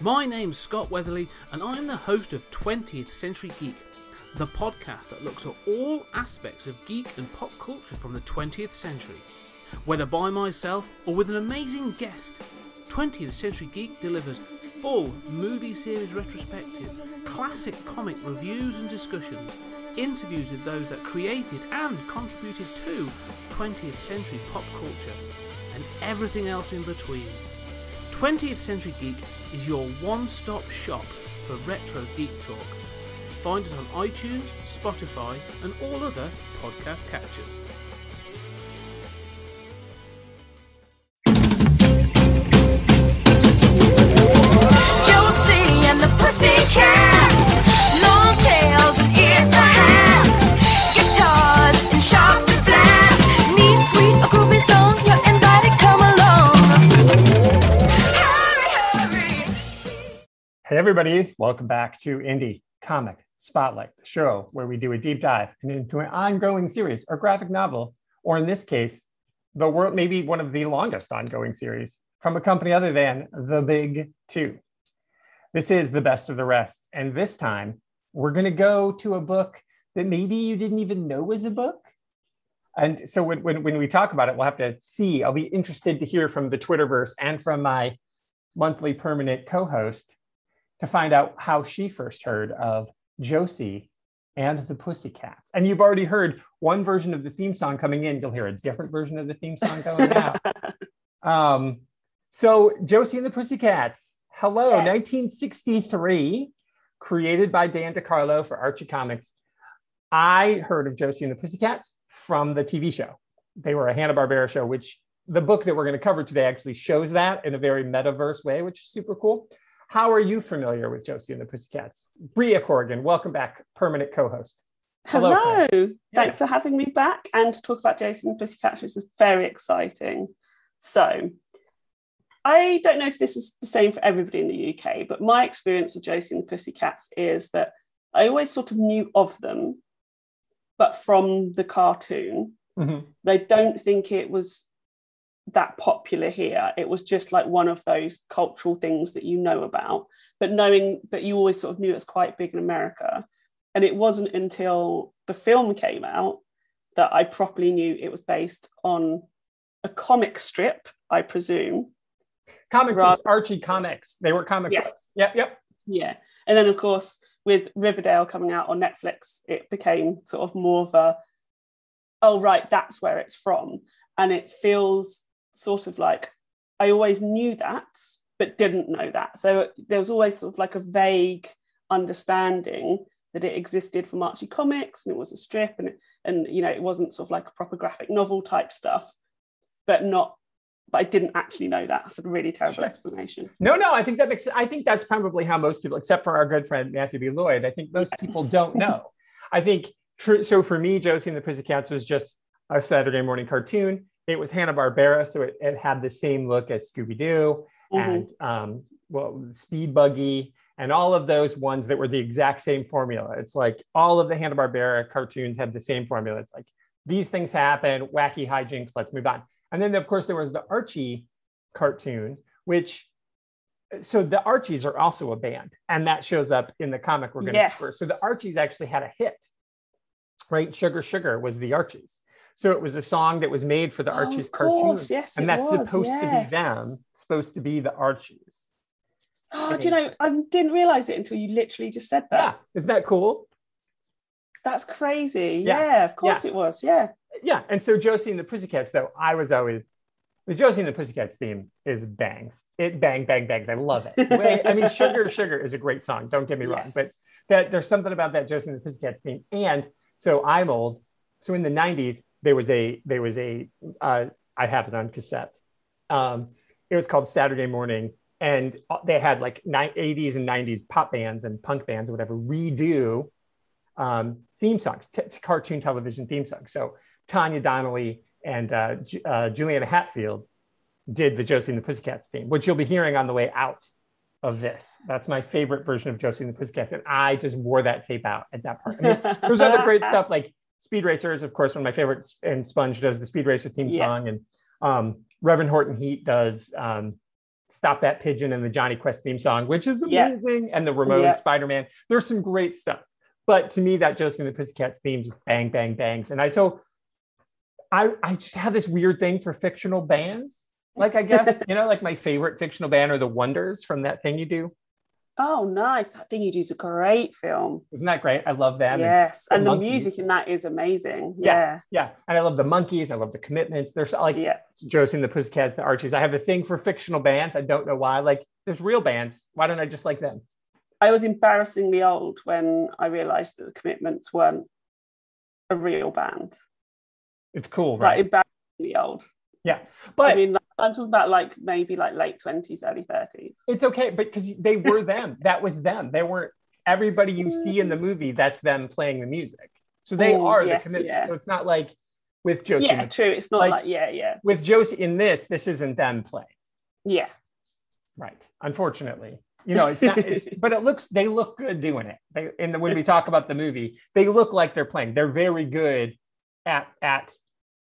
My name's Scott Weatherly, and I'm the host of 20th Century Geek, the podcast that looks at all aspects of geek and pop culture from the 20th century. Whether by myself or with an amazing guest, 20th Century Geek delivers full movie series retrospectives, classic comic reviews and discussions, interviews with those that created and contributed to 20th century pop culture, and everything else in between. 20th Century Geek is your one stop shop for retro geek talk. Find us on iTunes, Spotify, and all other podcast catchers. Hey, everybody, welcome back to Indie Comic Spotlight, the show where we do a deep dive into an ongoing series or graphic novel, or in this case, the world, maybe one of the longest ongoing series from a company other than The Big Two. This is The Best of the Rest. And this time, we're going to go to a book that maybe you didn't even know was a book. And so when, when, when we talk about it, we'll have to see. I'll be interested to hear from the Twitterverse and from my monthly permanent co host to find out how she first heard of Josie and the Pussycats. And you've already heard one version of the theme song coming in. You'll hear a different version of the theme song going out. um, so, Josie and the Pussycats, hello, Yes. 1963, created by Dan DeCarlo for Archie Comics. I heard of Josie and the Pussycats from the TV show. They were a Hanna-Barbera show, which the book that we're going to cover today actually shows that in a very metaverse way, which is super cool. How are you familiar with Josie and the Pussycats? Ria Corrigan, welcome back, permanent co-host. Hello, Hello. friend. Thanks for having me back and to talk about Jason and the Pussycats, which is very exciting. So, I don't know if this is the same for everybody in the UK, but my experience with Josie and the Pussycats is that I always sort of knew of them, but from the cartoon. Mhm. They don't think it was that popular here. It was just like one of those cultural things that you know about, but knowing that you always sort of knew it's quite big in America. And it wasn't until the film came out that I properly knew it was based on a comic strip, I presume. Comic books, Archie Comics. They were comic Yeah. books. Yep, yep. Yeah. And then, of course, with Riverdale coming out on Netflix, it became sort of more of a, oh, right, that's where it's from. And it feels sort of like I always knew that, but didn't know that. So there was always sort of like a vague understanding that it existed from Archie Comics and it was a strip and, and you know, it wasn't sort of like a proper graphic novel type stuff, but not, but I didn't actually know that. That's a really terrible Sure. explanation. No, no, I think that makes I think that's probably how most people, except for our good friend Matthew B. Lloyd, I think most people don't know. I think for, so for me, Josie and the Pussycats was just a Saturday morning cartoon. It was Hanna-Barbera, so it, it had the same look as Scooby-Doo Mhm. and um, well, Speed Buggy and all of those ones that were the exact same formula. It's like all of the Hanna-Barbera cartoons have the same formula. It's like these things happen, wacky hijinks, let's move on. And then of course there was the Archie cartoon, which so the Archies are also a band, and that shows up in the comic we're going to Yes. cover. So the Archies actually had a hit, right? Sugar Sugar was the Archies. So it was a song that was made for the Oh, Archies course, cartoon, yes, and that's was, supposed to be them, supposed to be the Archies. Oh, do you know? I didn't realize it until you literally just said that. Yeah, isn't that cool? That's crazy. Yeah, Yeah, of course it was. Yeah. Yeah, and so Josie and the Pussycats, though, I was always the Josie and the Pussycats theme is bangs. It bang bang bangs. I love it. Way- I mean, Sugar Sugar is a great song. Don't get me wrong, but that there's something about that Josie and the Pussycats theme. And so I'm old. So in the '90s, there was a there was a uh, I had it on cassette. Um, it was called Saturday Morning, and they had like 80s and 90s pop bands and punk bands or whatever redo um, theme songs, t- t- cartoon television theme songs. So Tanya Donelly and uh, Ju- uh, Juliana Hatfield did the Josie and the Pussycats theme, which you'll be hearing on the way out of this. That's my favorite version of Josie and the Pussycats, and I just wore that tape out at that part. I mean, there's other great stuff like Speed Racers, of course, one of my favorites, and Sponge does the Speed Racer theme Yeah. song, and um, Reverend Horton Heat does um, Stop That Pigeon and the Jonny Quest theme song, which is Yeah. amazing, and the Ramones Yeah. Spider Man. There's some great stuff. But to me, that Josie and the Pussycats theme just bang, bang, bangs. And I so I I just have this weird thing for fictional bands. Like I guess, you know, like my favorite fictional band are the Wonders from that thing you do. Oh, nice. That thing you do is a great film. Isn't that great? I love them. Yes. the And the music in that is amazing. Yeah. Yeah. yeah. And I love the Monkees. I love the commitments. There's like Yeah. Josie and the Pussycats, the Archies. I have a thing for fictional bands. I don't know why. Like there's real bands. Why don't I just like them? I was embarrassingly old when I realized that the commitments weren't a real band. It's cool, Like right? embarrassingly old. Yeah. But I mean, I'm talking about like maybe like late 20s, early 30s. it's okay, but because they were them. that was them. They weren't everybody you see in the movie, that's them playing the music. So they Oh, are yes, the commitment. yeah. So it's not like with Josie. Yeah, and true. It's not like- like, yeah, yeah, with Josie in this, this isn't them playing. yeah. Right. Unfortunately. You know, it's not, it's, but it looks, they look good doing it. They, in the, when we talk about the movie, they look like they're playing. They're very good at, at,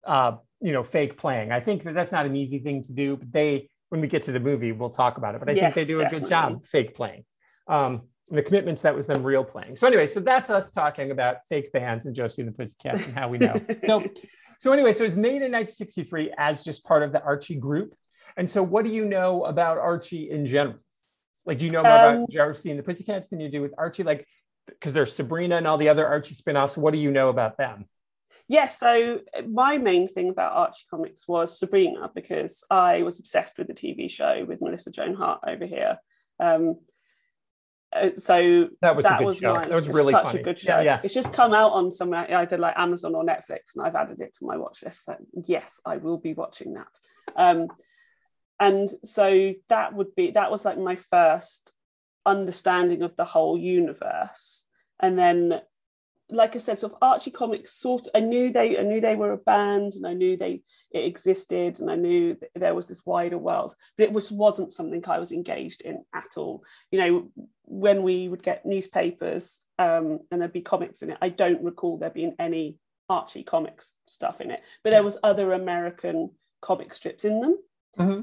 uh, you know, fake playing. I think that that's not an easy thing to do, but they, when we get to the movie, we'll talk about it. But I think they Yes, do a good job fake playing. Um, the commitments that was them real playing. So anyway, so that's us talking about fake bands and Josie and the Pussycats and how we know. so, so anyway, so it was made in 1963 as just part of the Archie group. And so, what do you know about Archie in general? Like, do you know more Um, about Josie and the Pussycats than you do with Archie? Like, because there's Sabrina and all the other Archie spin-offs. What do you know about them? Yeah, so my main thing about Archie comics was Sabrina because I was obsessed with the TV show with Melissa Joan Hart over here. Um, uh, so That was good show. my- That was really such funny. a good show. yeah. It's just come out on some either like Amazon or Netflix, and I've added it to my watch list. So yes, I will be watching that. Um, and so that would be that was like my first understanding of the whole universe, and then like I said, sort of Archie comics. Sort I knew they, I knew they were a band, and I knew they it existed, and I knew there was this wider world. But it was wasn't something I was engaged in at all. You know, when we would get newspapers um, and there'd be comics in it, I don't recall there being any Archie comics stuff in it. But there was other American comic strips in them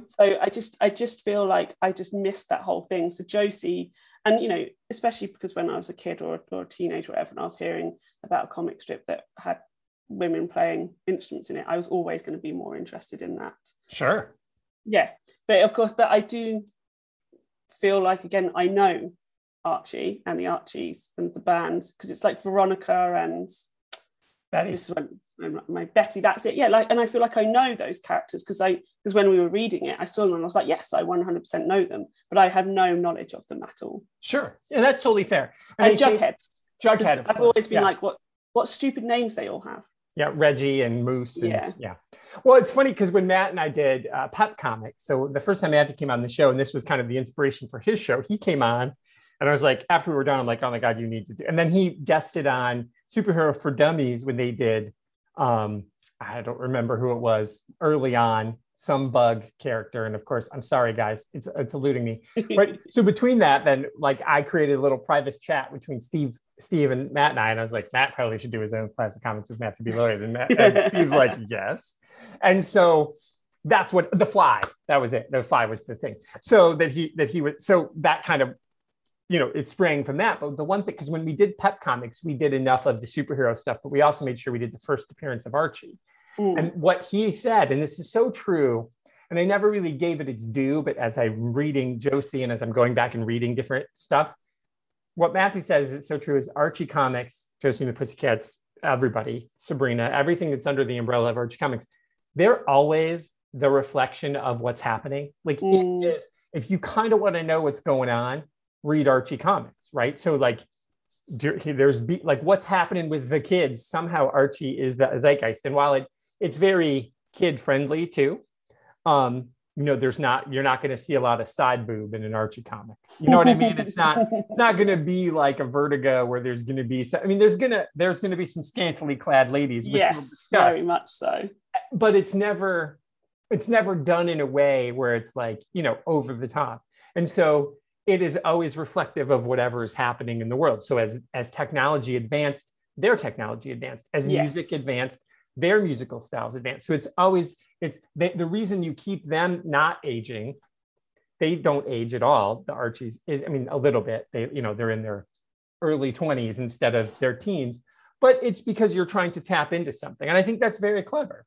so i just i just feel like i just missed that whole thing so josie and you know especially because when i was a kid or, or a teenager or whatever and i was hearing about a comic strip that had women playing instruments in it i was always going to be more interested in that Sure. yeah but of course but i do feel like again i know archie and the archies and the band because it's like veronica and This is when my Betty, that's it. Yeah, like, and I feel like I know those characters because I because when we were reading it, I saw them and I was like, yes, I 100% know them, but I have no knowledge of them at all. Sure. Yeah, that's totally fair. And think- Jughead, Jughead. I've always been Yeah. like, what what stupid names they all have. Yeah, Reggie and Moose. And, Yeah. yeah. Well, it's funny because when Matt and I did uh, Pep Comics, so the first time Matthew came on the show, and this was kind of the inspiration for his show, he came on, and I was like, after we were done, I'm like, oh my god, you need to do. And then he guested on Superhero for Dummies when they did, um, I don't remember who it was early on, some bug character, and of course, I'm sorry guys, it's it's eluding me. Right. So between that, then like I created a little private chat between Steve, Steve and Matt and I, and I was like, Matt probably should do his own classic comics with Matthew B. Lloyd, and, Matt, and Steve's like, yes, and so that's what the Fly. That was it. The Fly was the thing. So that he that he was so that kind of you know it sprang from that. But the one thing because when we did Pep Comics, we did enough of the superhero stuff, but we also made sure we did the first appearance of Archie. And what he said, and this is so true, and I never really gave it its due, but as I'm reading Josie and as I'm going back and reading different stuff, what Matthew says is so true is Archie Comics, Josie and the Pussycats, everybody, Sabrina, everything that's under the umbrella of Archie Comics, they're always the reflection of what's happening. Like Mm. it is, if you kind of want to know what's going on, read Archie Comics, right? So like there's be, like what's happening with the kids. Somehow Archie is the zeitgeist, and while it it's very kid friendly too, um, you know, there's not you're not going to see a lot of side boob in an Archie comic. You know what I mean? It's not it's not going to be like a Vertigo where there's going to be. So, I mean, there's gonna there's going to be some scantily clad ladies, which we'll yes, discuss very much so. but it's never it's never done in a way where it's like you know over the top and so it is always reflective of whatever is happening in the world so as as technology advanced their technology advanced as Yes. music advanced their musical styles advanced so it's always it's the, the reason you keep them not aging they don't age at all. The Archies is, I mean, a little bit. They, you know, they're in their early 20s instead of their teens, but it's because you're trying to tap into something. And I think that's very clever.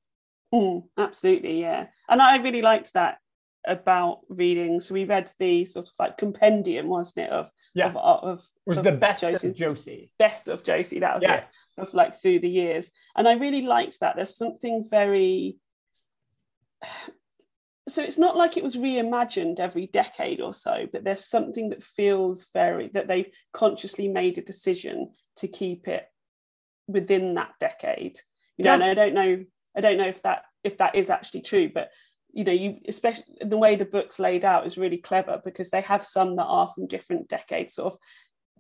Mm, absolutely, yeah. And I really liked that about reading. So we read the sort of like compendium, wasn't it, of Yeah. of, uh, of It was of the best Josie. of Josie. best of Josie. That was Yeah. it. Of like through the years, and I really liked that. There's something very. So it's not like it was reimagined every decade or so, but there's something that feels very that they've consciously made a decision to keep it within that decade. You know, Yeah. and I don't know, I don't know if that if that is actually true, but you know, you especially the way the book's laid out is really clever because they have some that are from different decades, sort of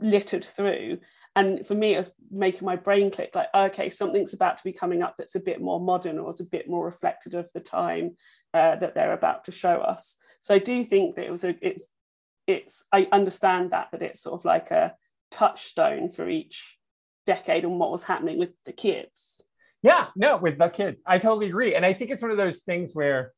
littered through. And for me, it was making my brain click like, okay, something's about to be coming up that's a bit more modern or it's a bit more reflected of the time uh, that they're about to show us. So I do think that it was a, it's, it's, I understand that, that it's sort of like a touchstone for each decade and what was happening with the kids. Yeah, no, with the kids. I totally agree. And I think it's one of those things where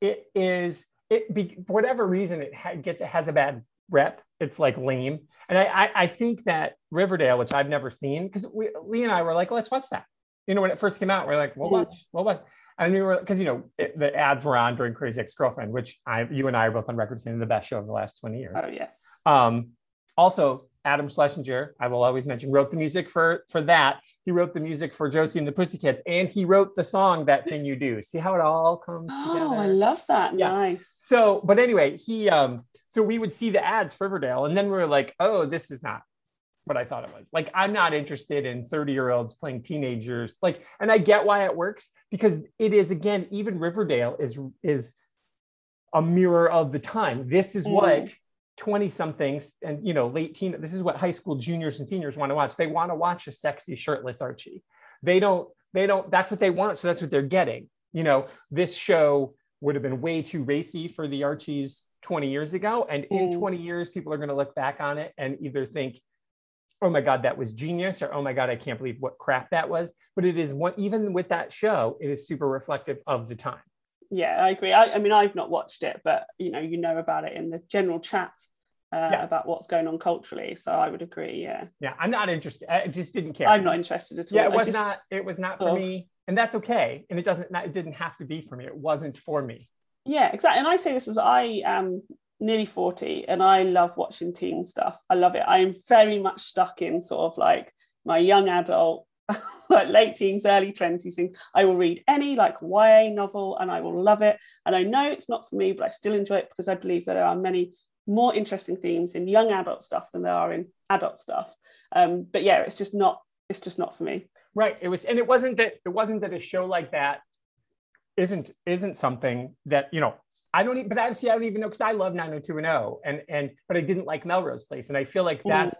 it is, it be, for whatever reason, it ha- gets, it has a bad rep. It's like lame. And I, I, I think that Riverdale, which I've never seen, because we, Lee and I were like, let's watch that. You know, when it first came out, we're like, we'll watch, we'll watch. And we were, because, you know, it, the ads were on during Crazy Ex Girlfriend, which I, you and I are both on record saying the best show of the last 20 years. Oh, yes. Um, also, Adam Schlesinger, I will always mention, wrote the music for for that. He wrote the music for Josie and the Pussycats, and he wrote the song "That Thing You Do." See how it all comes Oh, I love that. Yeah. Nice. So, but anyway, he um, so we would see the ads for Riverdale, and then we were like, oh, this is not what I thought it was. Like, I'm not interested in 30 year olds playing teenagers. Like, and I get why it works because it is again, even Riverdale is is a mirror of the time. This is Mm. what 20 somethings and you know late teen this is what high school juniors and seniors want to watch. They want to watch a sexy shirtless archie. They don't they don't that's what they want so that's what they're getting. You know this show would have been way too racy for the archies 20 years ago and in Mm. 20 years people are going to look back on it and either think oh my god that was genius or oh my god i can't believe what crap that was. But it is one even with that show it is super reflective of the time Yeah, I agree. I, I mean, I've not watched it, but you know, you know about it in the general chat uh, Yeah. about what's going on culturally. So I would agree. Yeah, yeah i'm not interested i just didn't care I'm not interested at all. yeah it was just- not it was not for sort me and that's okay and it doesn't it didn't have to be for me it wasn't for me Yeah, exactly. And I say this as I am nearly 40 and I love watching teen stuff. I love it. I am very much stuck in sort of like my young adult, like late teens, early 20s thing. I will read any like YA novel and I will love it. And I know it's not for me, but I still enjoy it because I believe that there are many more interesting themes in young adult stuff than there are in adult stuff. Um, but yeah, it's just not, it's just not for me. right it was and it wasn't that it wasn't that a show like that isn't isn't something that you know i don't even but see i don't even know because i love 90210 and and but i didn't like melrose place and i feel like Mm.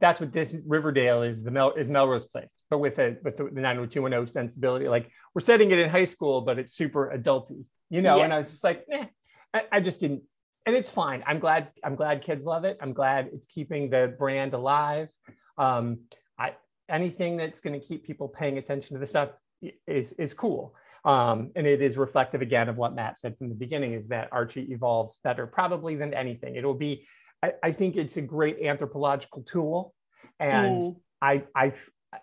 That's what this riverdale is the mel is melrose place but with a with the, the 90210 sensibility. Like we're setting it in high school but it's super adulty you know? And i was just like eh, I, I just didn't and it's fine. I'm glad i'm glad kids love it. I'm glad it's keeping the brand alive. Um i anything that's going to keep people paying attention to the stuff is is cool. Um, and it is reflective again of what Matt said from the beginning is that Archie evolves better probably than anything. It'll be, I, I think it's a great anthropological tool. And Mm. I, I,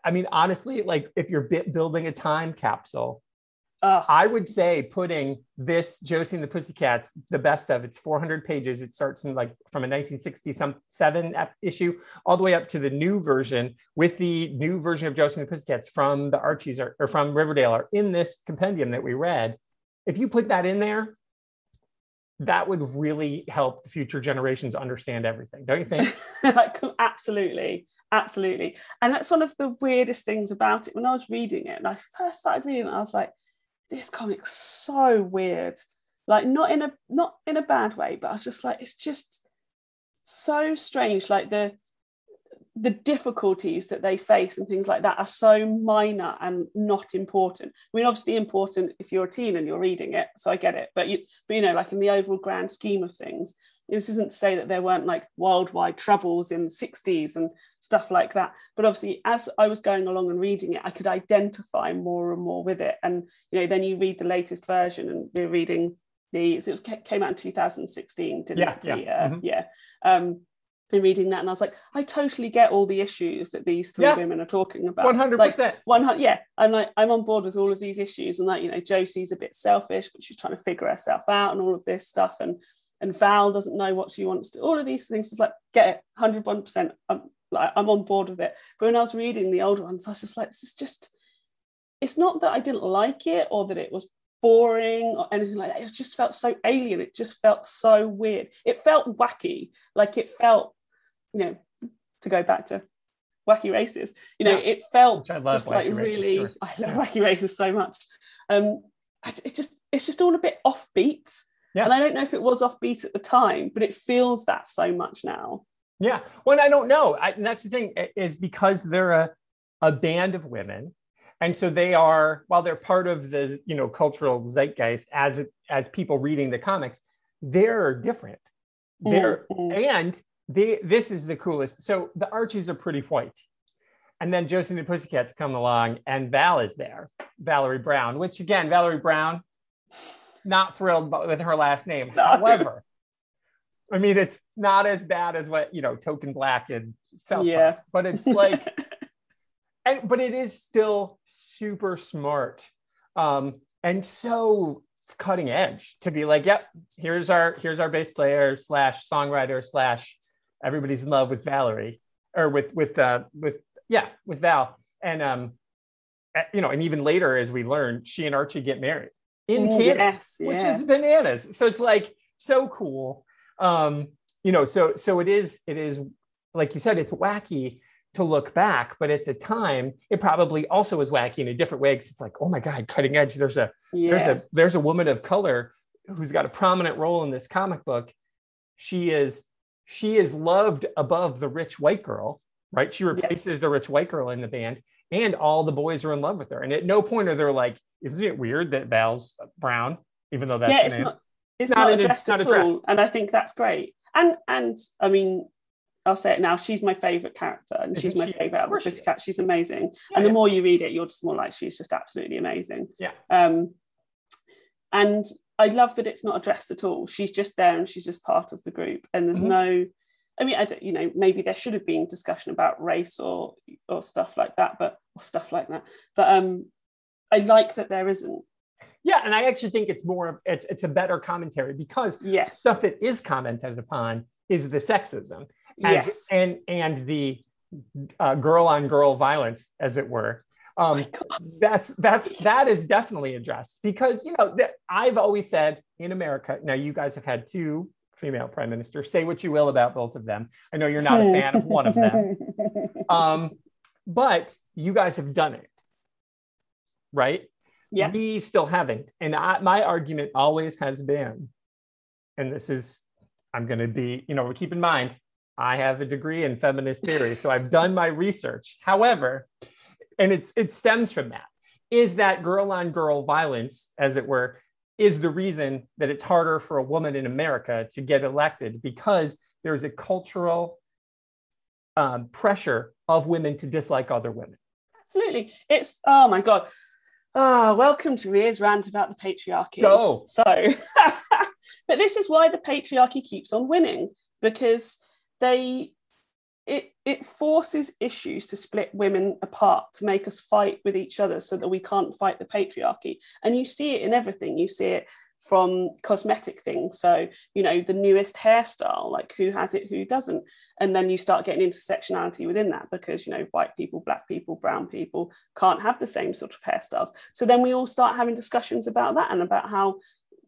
I mean, honestly, like if you're bit building a time capsule, Ugh. I would say putting this Josie and the Pussycats, the best of it's 400 pages. It starts in like from a 1967 ep- issue all the way up to the new version with the new version of Josie and the Pussycats from the Archies or, or from Riverdale are in this compendium that we read. If you put that in there, that would really help future generations understand everything, don't you think? like absolutely absolutely. And that's one of the weirdest things about it. When i was reading it and i first started reading it i was like this comic's so weird. Like not in a not in a bad way but i was just like it's just so strange. Like the the difficulties that they face and things like that are so minor and not important. I mean, obviously important if you're a teen and you're reading it, so I get it. But you, but you know, like in the overall grand scheme of things, this isn't to say that there weren't like worldwide troubles in the 60s and stuff like that. But obviously, as I was going along and reading it, I could identify more and more with it. And you know, then you read the latest version, and we're reading the so it was, came out in 2016, didn't Yeah, it? yeah, The, uh, mhm. yeah. Um, been reading that and I was like, I totally get all the issues that these three Yeah. women are talking about. One hundred Like, percent. one hundred, yeah. I'm like, I'm on board with all of these issues, and like, you know, Josie's a bit selfish, but she's trying to figure herself out, and all of this stuff, and and Val doesn't know what she wants to. All of these things, it's like, get it, hundred one percent. I'm like, I'm on board with it. But when I was reading the older ones, I was just like, this is just. It's not that I didn't like it or that it was boring or anything like that. It just felt so alien. It just felt so weird. It felt wacky. Like it felt, you know, to go back to wacky races. You know, Yeah. it felt Which I love just like races, really. sure. I love wacky races so much. Um, it just it's just all a bit offbeat. Yeah. And I don't know if it was offbeat at the time, but it feels that so much now. Yeah. Well, I don't know. I, and that's the thing is because they're a, a band of women. And so they are, while they're part of the, you know, cultural zeitgeist as, as people reading the comics, they're different. They're, and they, this is the coolest. So the Archies are pretty white. And then Josie and the Pussycats come along and Val is there, Valerie Brown, which again, Valerie Brown, not thrilled with her last name. No. However, I mean, it's not as bad as what, you know, Token Black and South Yeah. Park, but it's like, and, but it is still super smart um, and so cutting edge to be like, yep, here's our, here's our bass player slash songwriter slash everybody's in love with Valerie or with, with, uh, with, yeah, with Val. And, um, you know, and even later, as we learn, she and Archie get married in Mm, Canada yes, which is bananas. So it's like so cool. Um, you know, so so it is, it is like you said, it's wacky to look back, but at the time, it probably also was wacky in a different way because it's like, oh my God, cutting edge. There's a there's a there's a woman of color who's got a prominent role in this comic book. She is she is loved above the rich white girl, right? She replaces the rich white girl in the band, and all the boys are in love with her. And at no point are they like, isn't it weird that Val's brown, even though that's yeah, it's name? not it's Not not, addressed not at addressed. all, and I think that's great. And and I mean, I'll say it now. She's my favorite character, and she's Isn't my she? favorite Of out of the she Pussycat. She's amazing, Yeah, and the yeah. more you read it, you're just more like she's just absolutely amazing. Yeah. Um, and I love that it's not addressed at all. She's just there, and she's just part of the group, and there's Mhm. no. I mean, I don't, you know, maybe there should have been discussion about race or or stuff like that, but or stuff like that. But um, I like that there isn't. Yeah, and I actually think it's more it's it's a better commentary because Yes. stuff that is commented upon is the sexism as, yes. and and the uh, girl on girl violence, as it were. Um, that's that's that is definitely addressed because you know that I've always said in America. Now you guys have had two female prime ministers. Say what you will about both of them. I know you're not a fan of one of them, um, but you guys have done it, right? Yeah. We still haven't. And I, my argument always has been, and this is, I'm going to be, you know, keep in mind, I have a degree in feminist theory, so I've done my research. However, and it's it stems from that, is that girl on girl violence, as it were, is the reason that it's harder for a woman in America to get elected because there's a cultural um, pressure of women to dislike other women. Absolutely. It's oh my god. Ah, welcome to Ria's rant about the patriarchy. Go. So, but this is why the patriarchy keeps on winning because they it it forces issues to split women apart to make us fight with each other so that we can't fight the patriarchy. And you see it in everything. You see it from cosmetic things. So, you know, the newest hairstyle, like who has it, who doesn't. And then you start getting intersectionality within that because, you know, white people, black people, brown people can't have the same sort of hairstyles. So then we all start having discussions about that and about how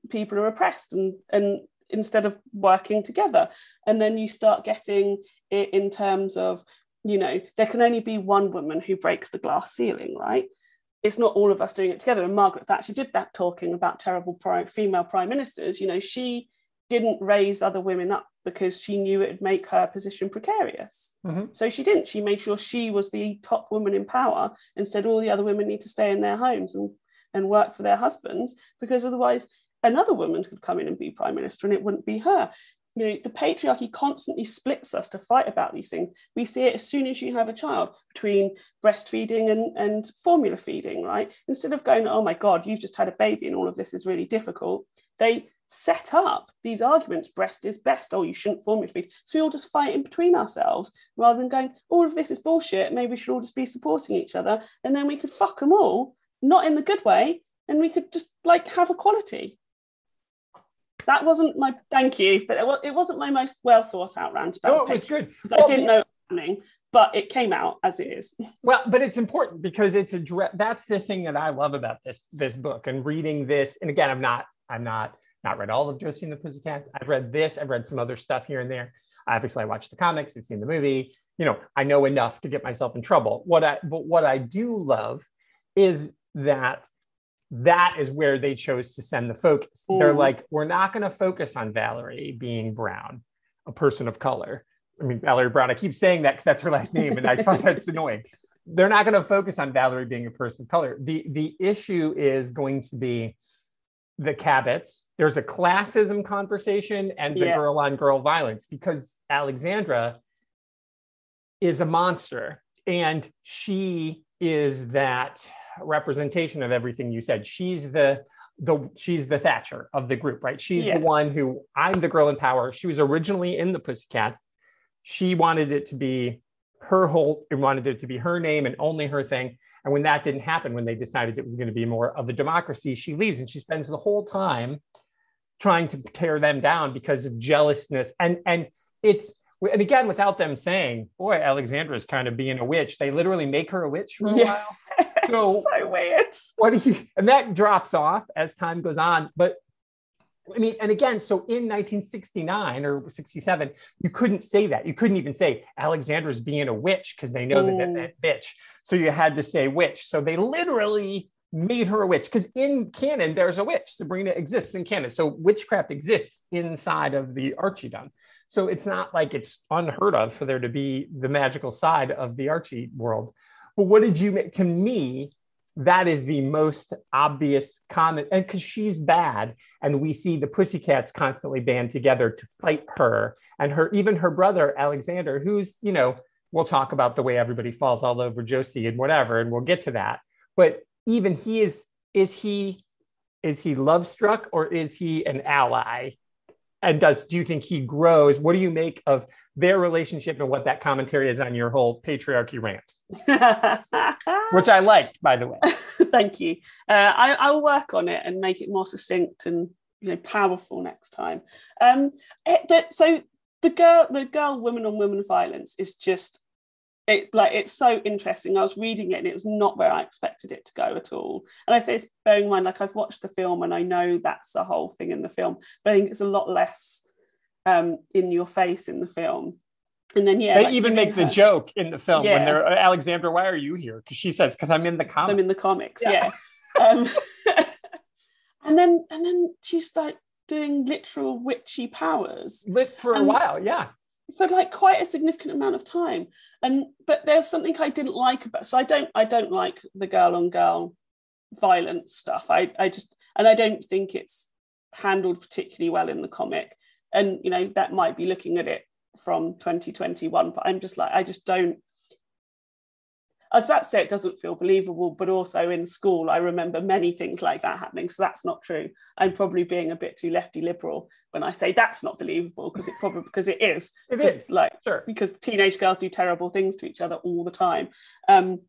people are oppressed and and instead of working together. And then you start getting it in terms of, you know, there can only be one woman who breaks the glass ceiling, right? It's not all of us doing it together. And Margaret Thatcher did that talking about terrible prime, female prime ministers. You know, she didn't raise other women up because she knew it would make her position precarious. Mhm. So she didn't. She made sure she was the top woman in power and said all the other women need to stay in their homes and, and work for their husbands because otherwise another woman could come in and be prime minister and it wouldn't be her. You know, the patriarchy constantly splits us to fight about these things. We see it as soon as you have a child between breastfeeding and, and formula feeding, right? Instead of going, oh my God, you've just had a baby and all of this is really difficult, they set up these arguments breast is best oh you shouldn't formula feed so we all just fight in between ourselves rather than going all of this is bullshit maybe we should all just be supporting each other and then we could fuck them all not in the good way and we could just like have equality that wasn't my thank you but it, it wasn't my most well thought out rant about No, it was good. 'cause i didn't know it was happening but it came out as it is Well, but it's important because it's a. That's the thing that I love about this this book and reading this. And again, I'm not I'm not not read all of Josie and the Pussycats. I've read this. I've read some other stuff here and there. Obviously, I watched the comics. I've seen the movie. You know, I know enough to get myself in trouble. What I but what I do love is that that is where they chose to send the focus. They're Mm. like, we're not going to focus on Valerie being brown, a person of color. I mean, Valerie Brown. I keep saying that because that's her last name, and I find that's annoying. They're not going to focus on Valerie being a person of color. The the issue is going to be the Cabots. There's a classism conversation and the Yeah. girl on girl violence because Alexandra is a monster and she is that representation of everything you said. She's the the she's the Thatcher of the group, right? She's Yeah. the one who I'm the girl in power. She was originally in the Pussycats. She wanted it to be her whole, it wanted it to be her name and only her thing. And when that didn't happen, when they decided it was going to be more of a democracy, she leaves and she spends the whole time trying to tear them down because of jealousness. And and it's and again, without them saying, boy, Alexandra's kind of being a witch, they literally make her a witch for a Yeah. while. So- so weird What do you and that drops off as time goes on. But I mean, and again, so in 1969 or 67, you couldn't say that. You couldn't even say Alexandra's being a witch because they know that, that that bitch. So you had to say witch. So they literally made her a witch because in canon there's a witch. Sabrina exists in canon. So witchcraft exists inside of the Archie Archiedom. So it's not like it's unheard of for there to be the magical side of the Archie world. But what did you make? To me, that is the most obvious comment. And because she's bad, and we see the pussycats constantly band together to fight her and her, even her brother, Alexander, who's, you know, we'll talk about the way everybody falls all over Josie and whatever, and we'll get to that. But even he is, is he, is he love struck or is he an ally? And does do you think he grows? What do you make of their relationship and what that commentary is on your whole patriarchy rant, which I liked, by the way. Thank you. Uh, I, I'll work on it and make it more succinct and you know powerful next time. Um, it, the, so the girl, the girl, women on women violence is just it like it's so interesting. I was reading it and it was not where I expected it to go at all. And I say it's bearing in mind like I've watched the film and I know that's the whole thing in the film, but I think it's a lot less um, in your face in the film. And then yeah, they like, even make the joke in the film when they're Alexandra, why are you here? Because she says, because I'm in the So comic. I'm in the comics, Yeah. yeah. Um, and then and then she's like doing literal witchy powers Lit for a while, yeah. For like quite a significant amount of time. And but there's something I didn't like about so I don't I don't like the girl on girl violence stuff. I I just and I don't think it's handled particularly well in the comic. And you know that might be looking at it from 2021, but I'm just like I just don't I was about to say it doesn't feel believable, but also in school, I remember many things like that happening. So that's not true. I'm probably being a bit too lefty liberal when I say that's not believable because it probably because it is. It is. like Sure. because teenage girls do terrible things to each other all the time. Um,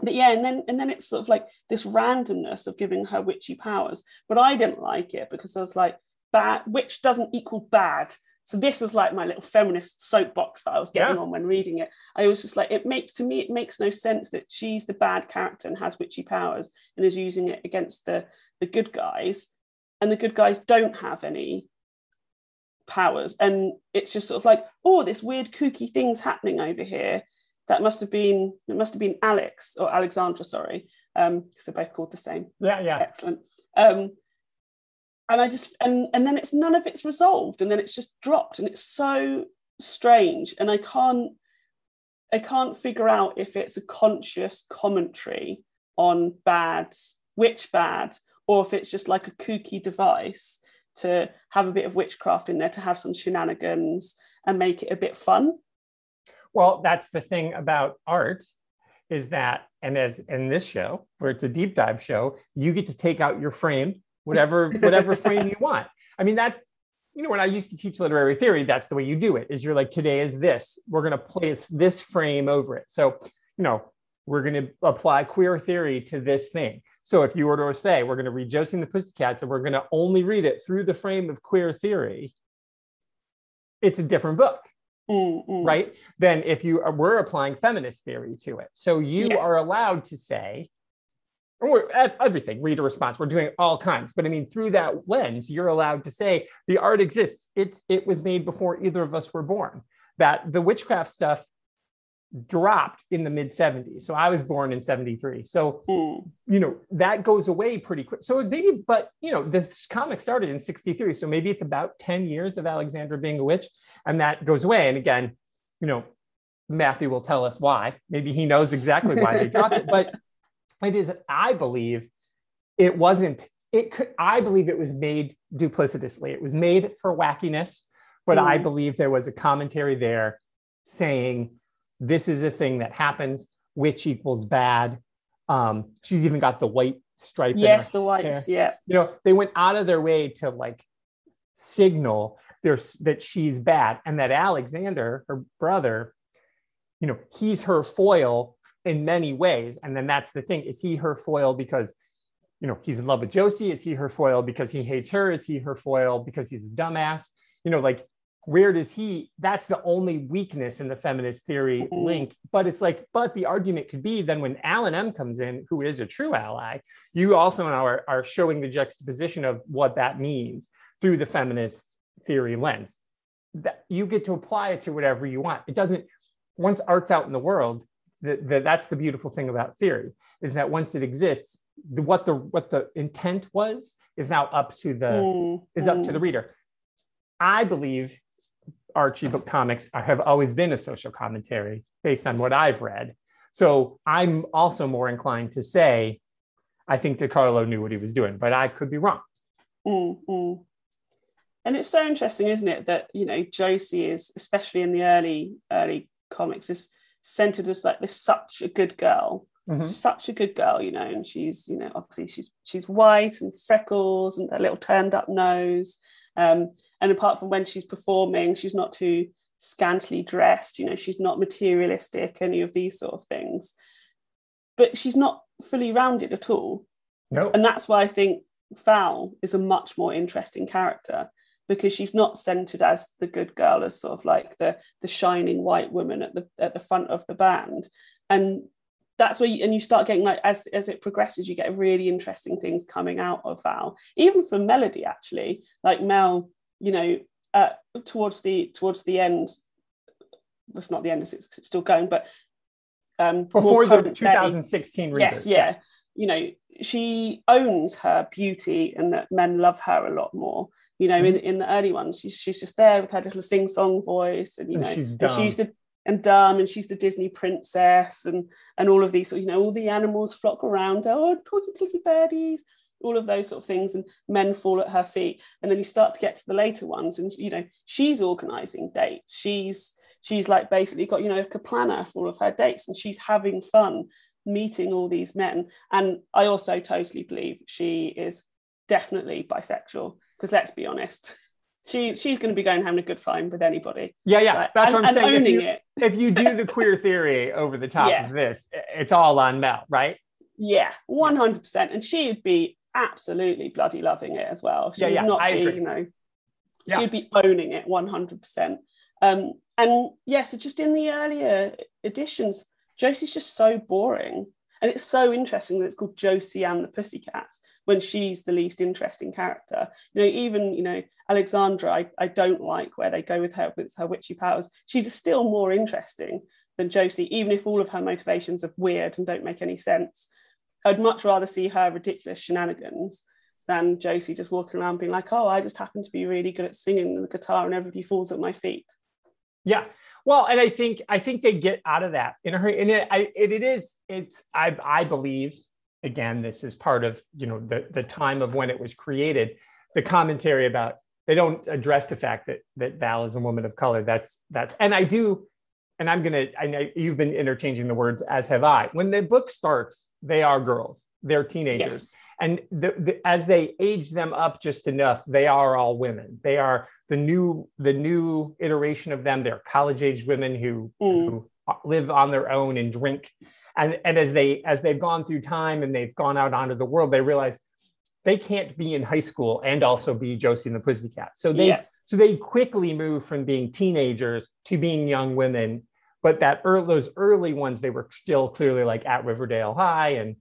but yeah, and then and then it's sort of like this randomness of giving her witchy powers. But I didn't like it because I was like, bad witch doesn't equal bad. So this was like my little feminist soapbox that I was getting Yeah. on when reading it. I was just like, it makes to me, it makes no sense that she's the bad character and has witchy powers and is using it against the the good guys, and the good guys don't have any powers. And it's just sort of like, oh, this weird kooky thing's happening over here. That must have been it must have been Alex or Alexandra, sorry, um, because they're both called the same Yeah, yeah. excellent um and i just and and then it's none of it's resolved and then it's just dropped and it's so strange and i can't i can't figure out if it's a conscious commentary on bad witch bad or if it's just like a kooky device to have a bit of witchcraft in there to have some shenanigans and make it a bit fun. Well, that's the thing about art is that, and as in this show, where it's a deep dive show, you get to take out your frame, whatever whatever frame you want. I mean, that's you know when I used to teach literary theory, that's the way you do it. Is you're like today is this. We're going to place this frame over it. So you know we're going to apply queer theory to this thing. So if you were to say we're going to read Josie and the Pussycats and we're going to only read it through the frame of queer theory, it's a different book Mm, mm. right than if you were applying feminist theory to it so you Yes. are allowed to say or ev- everything reader response. We're doing all kinds. But i mean through that lens you're allowed to say the art exists. It's it was made before either of us were born. That the witchcraft stuff dropped in the mid 70s so i was born in 73 so Mm. you know that goes away pretty quick. So maybe but you know this comic started in 63 so maybe it's about 10 years of alexandra being a witch and that goes away. And again you know matthew will tell us why. Maybe he knows exactly why they dropped it. But it is i believe it wasn't it could i believe it was made duplicitously it was made for wackiness but i Mm. believe there was a commentary there saying this is a thing that happens which equals bad um she's even got the white stripe Yes, the white. hair. Yeah. you know they went out of their way to like signal there's that she's bad and that alexander her brother you know he's her foil in many ways. And then that's the thing is he her foil because you know he's in love with josie? Is he her foil because he hates her? Is he her foil because he's a dumbass? You know like where does he that's the only weakness in the feminist theory Mhm. link. But it's like but the argument could be then when alan m comes in who is a true ally you also now are, are showing the juxtaposition of what that means through the feminist theory lens. That you get to apply it to whatever you want. It doesn't once art's out in the world the, the, that's the beautiful thing about theory is that once it exists the, what the what the intent was is now up to the Mm, is up to the mm. reader i believe archie book comics have always been a social commentary based on what i've read so i'm also more inclined to say i think DeCarlo knew what he was doing but i could be wrong Mm, mm. And it's so interesting, isn't it, that you know Josie is, especially in the early early comics, is centered as like this such a good girl, Mhm. such a good girl, you know, and she's you know obviously she's she's white and freckles and a little turned up nose, um, and apart from when she's performing, she's not too scantily dressed, you know, she's not materialistic, any of these sort of things, but she's not fully rounded at all. No. And that's why I think Val is a much more interesting character because she's not centered as the good girl, as sort of like the the shining white woman at the at the front of the band, and that's where you, and you start getting like as as it progresses, you get really interesting things coming out of Val, even from Melody actually, like Mel, you know, uh, towards the towards the end. It's not the end, it's, it's still going, but um, before the current day. 2016 rebirth. Yes, yeah. You know, she owns her beauty and that men love her a lot more. You know, in, mm-hmm. in the early ones, she's, she's just there with her little sing-song voice and you And know, she's and she's the and dumb and she's the Disney princess and and all of these, sort of, you know, all the animals flock around her, oh, poor little birdies, all of those sort of things, and men fall at her feet. And then you start to get to the later ones, and you know, she's organizing dates. She's she's like basically got, you know, like a planner for all of her dates, and she's having fun meeting all these men. And I also totally believe she is definitely bisexual, because let's be honest. She, she's going to be going having a good time with anybody. Yeah, yeah. Right? That's and, what I'm saying. If owning you, it. if you do the queer theory over the top Yeah. of this, it's all on Mel, right? Yeah, one hundred percent. And she'd be absolutely bloody loving it as well. She Yeah, would yeah, not I be, agree. you know, Yeah. she'd be owning it one hundred percent. Um, and yes, it's just in the earlier editions, Josie's just so boring. And it's so interesting that it's called Josie and the Pussycats when she's the least interesting character. You know, even, you know, Alexandra, I, I don't like where they go with her with her witchy powers. She's still more interesting than Josie, even if all of her motivations are weird and don't make any sense. I'd much rather see her ridiculous shenanigans than Josie just walking around being like, oh, I just happen to be really good at singing the guitar and everybody falls at my feet. Yeah. Well, and I think I think they get out of that in a hurry. And it, I, it, it is it's I I believe again this is part of you know the the time of when it was created. The commentary about they don't address the fact that that Val is a woman of color. That's that's and I do, and I'm gonna I know you've been interchanging the words as have I. When the book starts, they are girls. They're teenagers. Yes. and the, the, as they age them up just enough, they are all women. They are the new the new iteration of them. They're college age women who, Mm. who live on their own and drink. And, and as they as they've gone through time and they've gone out onto the world, they realize they can't be in high school and also be Josie and the Pussycat. So they Yeah. so they quickly move from being teenagers to being young women. But that early, those early ones, they were still clearly like at Riverdale High, and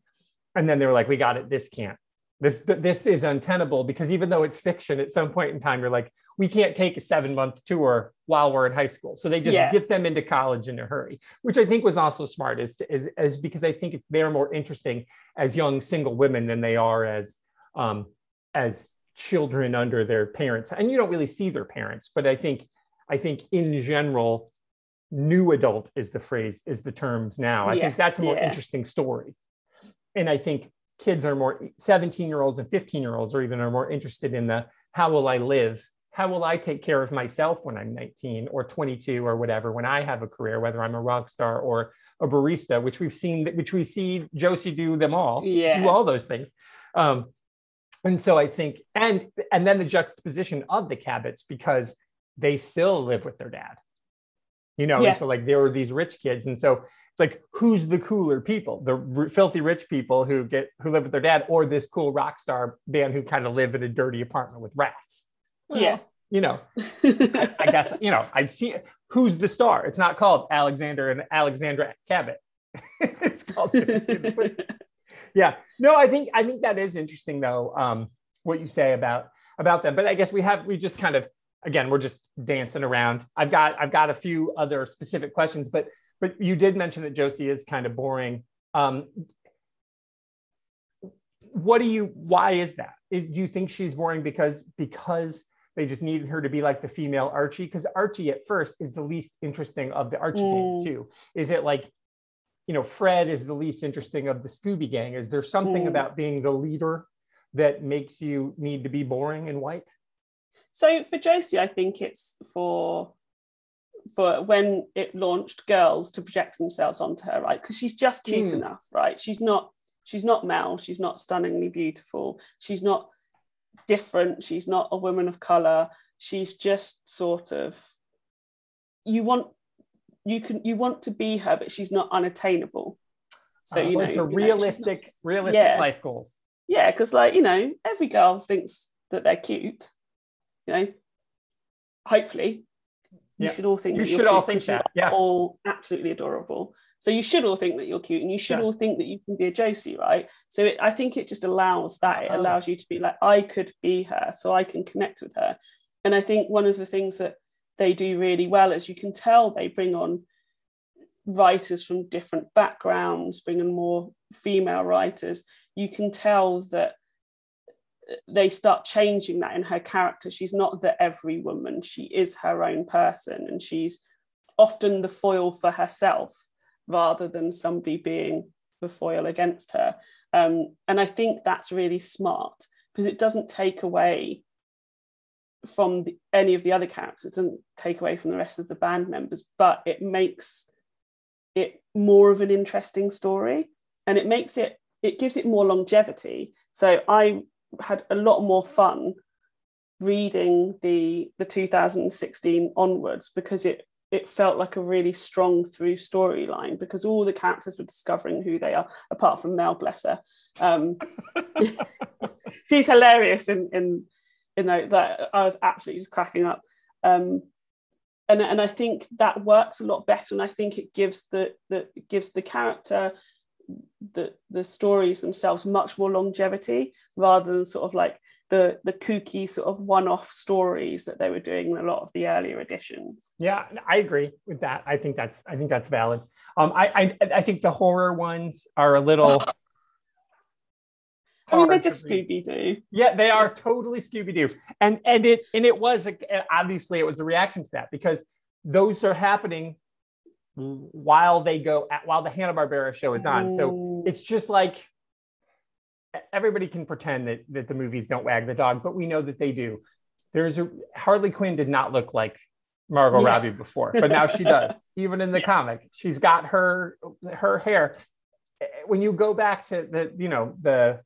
and then they were like, "We got it. This can't. This this is untenable because even though it's fiction, at some point in time, you're like, we can't take a seven month tour while we're in high school. So they just Yeah. get them into college in a hurry, which I think was also smart, is is, is because I think they're more interesting as young single women than they are as um, as children under their parents. And you don't really see their parents, but I think I think in general, new adult is the phrase is the terms now. I think that's a more yeah. interesting story. And I think kids are more 17 year olds and 15 year olds or even are more interested in the how will I live? How will I take care of myself when I'm 19 or 22 or whatever, when I have a career, whether I'm a rock star or a barista, which we've seen, which we see Josie do them all, Yeah. do all those things. Um, and so I think, and and then the juxtaposition of the Cabots because they still live with their dad. You know, Yeah. and so like there were these rich kids, and so it's like who's the cooler people? The r- filthy rich people who get who live with their dad, or this cool rock star band who kind of live in a dirty apartment with rats. Well, Yeah. you know, I, I guess you know I'd see who's the star. It's not called Alexander and Alexandra Cabot. it's called. yeah no i think i think that is interesting though um what you say about about them but i guess we have we just kind of again we're just dancing around i've got i've got a few other specific questions but but you did mention that josie is kind of boring um what do you why is that is do you think she's boring because because they just needed her to be like the female archie because archie at first is the least interesting of the archie Mm. gang too is it like you know, Fred is the least interesting of the Scooby Gang. Is there something Mm. about being the leader that makes you need to be boring and white? So for Josie, I think it's for for when it launched girls to project themselves onto her, right? Because she's just cute Mm. enough, right? She's not she's not male she's not stunningly beautiful, she's not different, she's not a woman of color, she's just sort of you want you can you want to be her, but she's not unattainable. So Uh, you know, it's a you know, not- realistic, realistic Yeah. life goals. yeah, because like you know, every girl thinks that they're cute. You know, hopefully, you Yeah. should all think You that you're should all think that, yeah. all absolutely adorable. So you should all think that you're cute, and you should Yeah. all think that you can be a Josie, right? So it, I think it just allows that. It Oh. allows you to be like, I could be her, so I can connect with her. And I think one of the things that they do really well is you can tell they bring on writers from different backgrounds, bring in more female writers. You can tell that they start changing that in her character. She's not the every woman, she is her own person, and she's often the foil for herself rather than somebody being the foil against her. Um, and I think that's really smart because it doesn't take away from the, any of the other characters, it doesn't take away from the rest of the band members, but it makes it more of an interesting story and it makes it it gives it more longevity so i had a lot more fun reading the the 2016 onwards because it it felt like a really strong through storyline because all the characters were discovering who they are apart from mel bless her um she's hilarious in in in that, that i was absolutely just cracking up um and, and I think that works a lot better. And I think it gives the, the it gives the character the the stories themselves much more longevity rather than sort of like the the kooky sort of one-off stories that they were doing in a lot of the earlier editions. Yeah, I agree with that. I think that's I think that's valid. Um, I I, I think the horror ones are a little. I mean, they're just. Scooby Doo. Yeah, they are Just- totally Scooby Doo, and and it and it was a, obviously it was a reaction to that because those are happening while they go at, while the Hanna Barbera show is on. So it's just like everybody can pretend that that the movies don't wag the dog, but we know that they do. There's a Harley Quinn did not look like Margot Yeah. Robbie before, but now she does. Even in the comic, she's got her her hair. When you go back to the you know the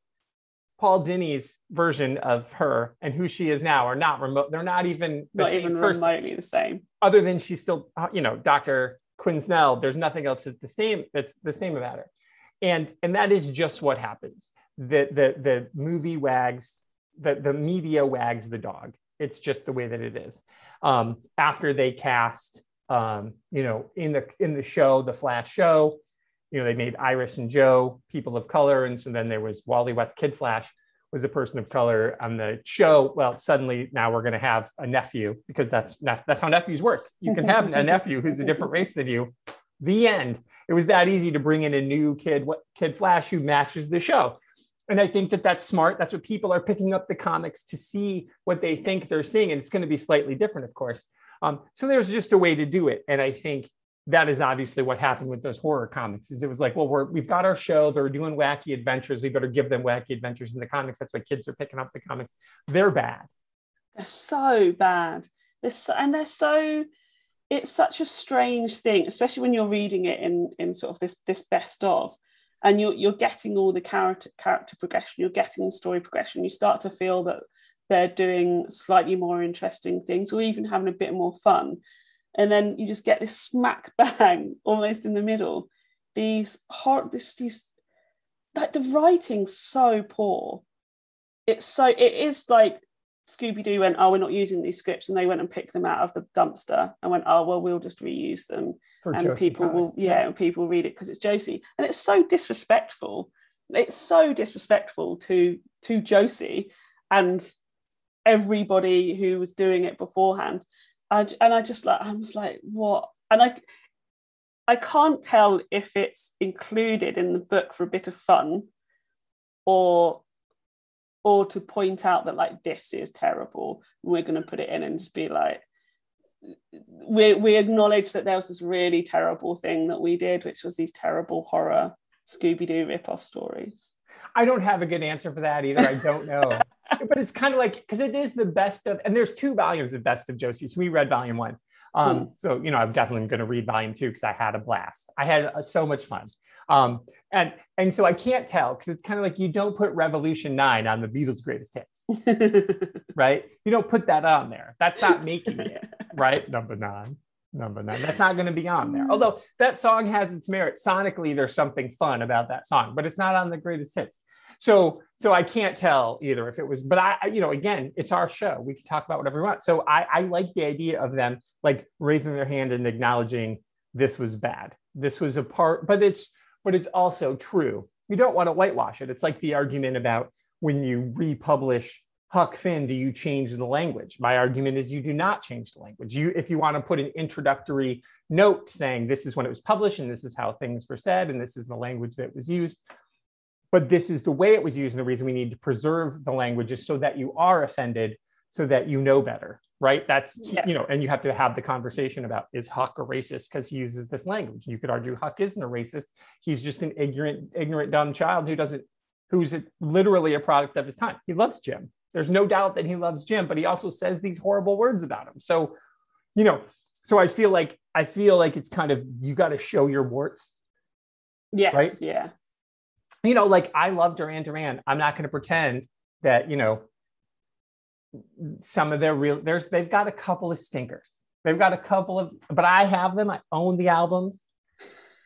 Paul Dini's version of her and who she is now are not remote. They're not even the Not same even person, remotely the same. other than she's still, uh, you know, Dr. Quinzel. There's nothing else that's the same. That's the same about her, and and that is just what happens. The the the movie wags, the the media wags the dog. It's just the way that it is. Um, after they cast, um, you know, in the in the show, the Flash show, you know, they made Iris and Joe people of color, and so then there was Wally West Kid Flash was a person of color on the show. Well, suddenly now we're going to have a nephew because that's that's how nephews work. You can have a nephew who's a different race than you. The end. It was that easy to bring in a new kid, what Kid Flash, who matches the show. And I think that that's smart. That's what people are picking up the comics to see what they think they're seeing, and it's going to be slightly different, of course. Um, so there's just a way to do it, and I think that is obviously what happened with those horror comics is it was like well we're, we've got our show they're doing wacky adventures we better give them wacky adventures in the comics that's why kids are picking up the comics they're bad They're so bad. They're so, and they're so. It's such a strange thing, especially when you're reading it in in sort of this this best of, and you're you're getting all the character character progression. You're getting story progression. You start to feel that they're doing slightly more interesting things, or even having a bit more fun, and then you just get this smack bang almost in the middle. These hor this these like the writing's so poor. It's so it is like Scooby Doo went, oh, we're not using these scripts, and they went and picked them out of the dumpster and went, oh, well, we'll just reuse them, for and Josie people will, yeah, and people read it because it's Josie, and it's so disrespectful. It's so disrespectful to to Josie and everybody who was doing it beforehand. I, and I just like I was like, what? And I I can't tell if it's included in the book for a bit of fun or or to point out that like this is terrible we're going to put it in and just be like we we acknowledge that there was this really terrible thing that we did which was these terrible horror scooby-doo rip-off stories I don't have a good answer for that either. I don't know. but it's kind of like because it is the best of, and there's two volumes of Best of Josie. So we read volume one. Um, Hmm. So you know, I'm definitely going to read volume two because I had a blast. I had uh, so much fun. Um, and and so I can't tell because it's kind of like you don't put Revolution Nine on the Beatles' greatest hits, right? You don't put that on there. That's not making it right. Number nine. Number nine. That's not going to be on there. Although that song has its merit. Sonically, there's something fun about that song, but it's not on the greatest hits. So, so I can't tell either if it was, but I, you know, again, it's our show. We can talk about whatever we want. So I, I like the idea of them like raising their hand and acknowledging this was bad. This was a part, but it's, but it's also true. You don't want to whitewash it. It's like the argument about when you republish Huck Finn, do you change the language? My argument is you do not change the language. You, if you want to put an introductory note saying this is when it was published and this is how things were said and this is the language that was used, but this is the way it was used and the reason we need to preserve the language is so that you are offended so that you know better right? That's Yeah. you know and you have to have the conversation about is huck a racist? Because he uses this language. You could argue huck isn't a racist. He's just an ignorant ignorant dumb child who doesn't who's a, literally a product of his time. He loves jim. There's no doubt that he loves jim but he also says these horrible words about him. So you know so i feel like i feel like it's kind of you got to show your warts. Yes Right? yeah you know, like I love Duran Duran. I'm not going to pretend that, you know, some of their real there's they've got a couple of stinkers. They've got a couple of, but I have them. I own the albums.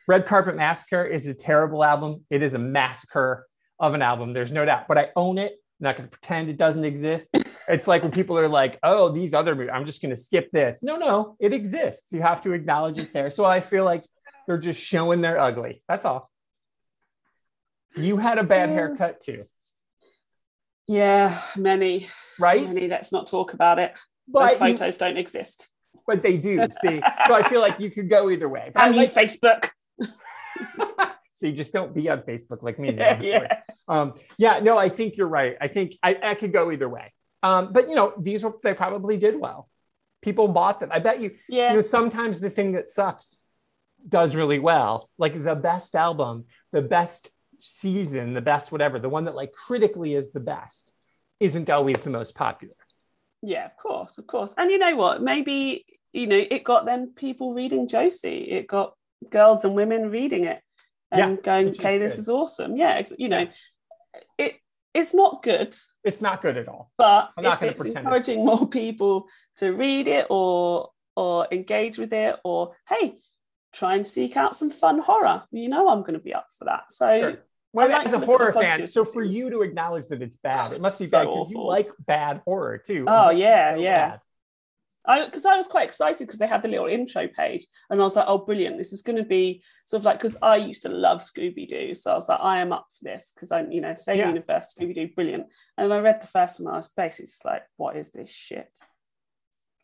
Red Carpet Massacre is a terrible album. It is a massacre of an album. There's no doubt, but I own it. I'm not going to pretend it doesn't exist. It's like when people are like, "Oh, these other movies, I'm just going to skip this." No, no, it exists. You have to acknowledge it's there. So I feel like they're just showing they're ugly. That's all. You had a bad Yeah. haircut too, yeah many right? many let's not talk about it But, those you- photos don't exist but they do. See, so I feel like you could go either way. But I and you like, facebook see, just don't be on Facebook like me. yeah, now. yeah. Um, yeah, no, I think you're right. I think I, I could go either way. Um, but you know, these were they probably did well. People bought them. I bet you. yeah You know, sometimes the thing that sucks does really well. Like the best album, the best season, the best whatever, the one that like critically is the best, isn't always the most popular. Yeah, of course, of course. And you know what? Maybe, you know, it got then people reading Josie. It got girls and women reading it and Yeah, going, is okay, this good. is awesome. Yeah, you know, it it's not good, It's not good at all. but I'm not it's pretend it's encouraging more people to read it or or engage with it, or hey, try and seek out some fun horror, you know, I'm going to be up for that. So Sure. Well, like as a look at the horror fan, so for you to acknowledge that it's bad, it must be So bad because you like bad horror too. Oh, yeah, so yeah. bad. I because I was quite excited because they had the little intro page, and I was like, "Oh, brilliant! This is going to be sort of like because I used to love Scooby Doo, so I was like, I am up for this because I'm, you know, same Yeah. universe, Scooby Doo, brilliant." And I read the first one, I was basically just like, "What is this shit?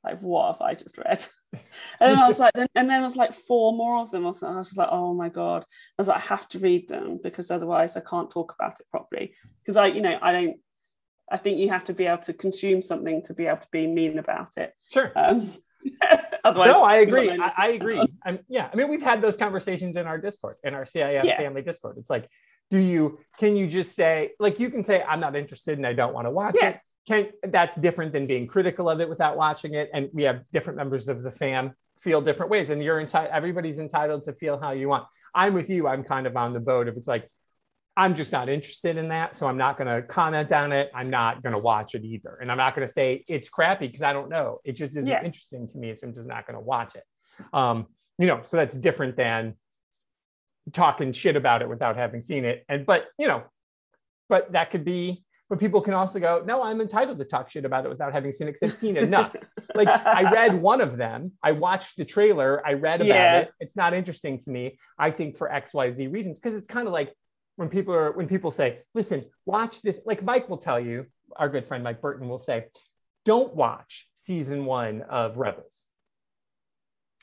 Like, what have I just read?" and then I was like, then, and then I was like, four more of them. I was, I was like, "Oh my god!" I was like, "I have to read them because otherwise I can't talk about it properly." Because I, you know, I don't. I think you have to be able to consume something to be able to be mean about it. Sure. Um, otherwise, no, I agree. I, I agree. I'm, yeah, I mean, we've had those conversations in our Discord, in our CIM Yeah. family Discord. It's like, do you? Can you just say, like, you can say, I'm not interested and I don't want to watch Yeah. it. Can that's different than being critical of it without watching it. And we have different members of the fam feel different ways, and you're entitled. Everybody's entitled to feel how you want. I'm with you. I'm kind of on the boat if it's like. I'm just not interested in that. So I'm not going to comment on it. I'm not going to watch it either. And I'm not going to say it's crappy because I don't know. It just isn't Yeah. interesting to me. So I'm just not going to watch it. Um, you know, so that's different than talking shit about it without having seen it. And, but, you know, but that could be, but people can also go, no, I'm entitled to talk shit about it without having seen it because I've seen enough. like I read one of them. I watched the trailer. I read about Yeah. it. It's not interesting to me. I think for X, Y, Z reasons because it's kind of like when people are when people say, "Listen, watch this." Like Mike will tell you, our good friend Mike Burton will say, "Don't watch season one of Rebels."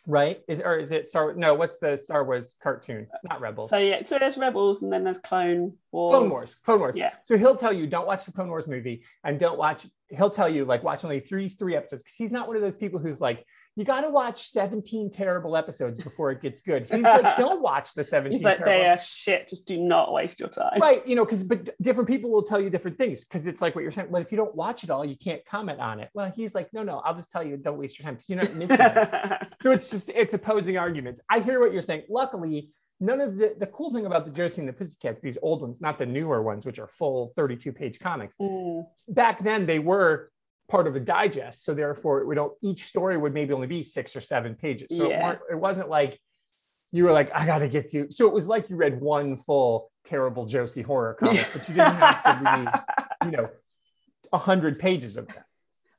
Right? Is or is it Star? No, what's the Star Wars cartoon? Not Rebels. So yeah, so there's Rebels and then there's Clone Wars. Clone Wars. Clone Wars. Yeah. So he'll tell you, don't watch the Clone Wars movie and don't watch, he'll tell you, like, watch only three, three episodes. Cause he's not one of those people who's like, you got to watch 17 terrible episodes before it gets good. He's like, don't watch the 17 He's like, terrible they are shit. Just do not waste your time. Right. You know, because, but different people will tell you different things because it's like what you're saying. Well, if you don't watch it all, you can't comment on it. Well, he's like, no, no, I'll just tell you, don't waste your time because you're not missing it. So it's just it's opposing arguments. I hear what you're saying. Luckily, none of the the cool thing about the Josie and the Pussycats, these old ones, not the newer ones, which are full 32 page comics. Mm, Back then, they were part of a digest, so therefore, we don't. Each story would maybe only be six or seven pages. So it, Yeah. weren't, it wasn't like you were like, I got to get through. So it was like you read one full terrible Josie horror comic, but you didn't have to read, you know, a hundred pages of that.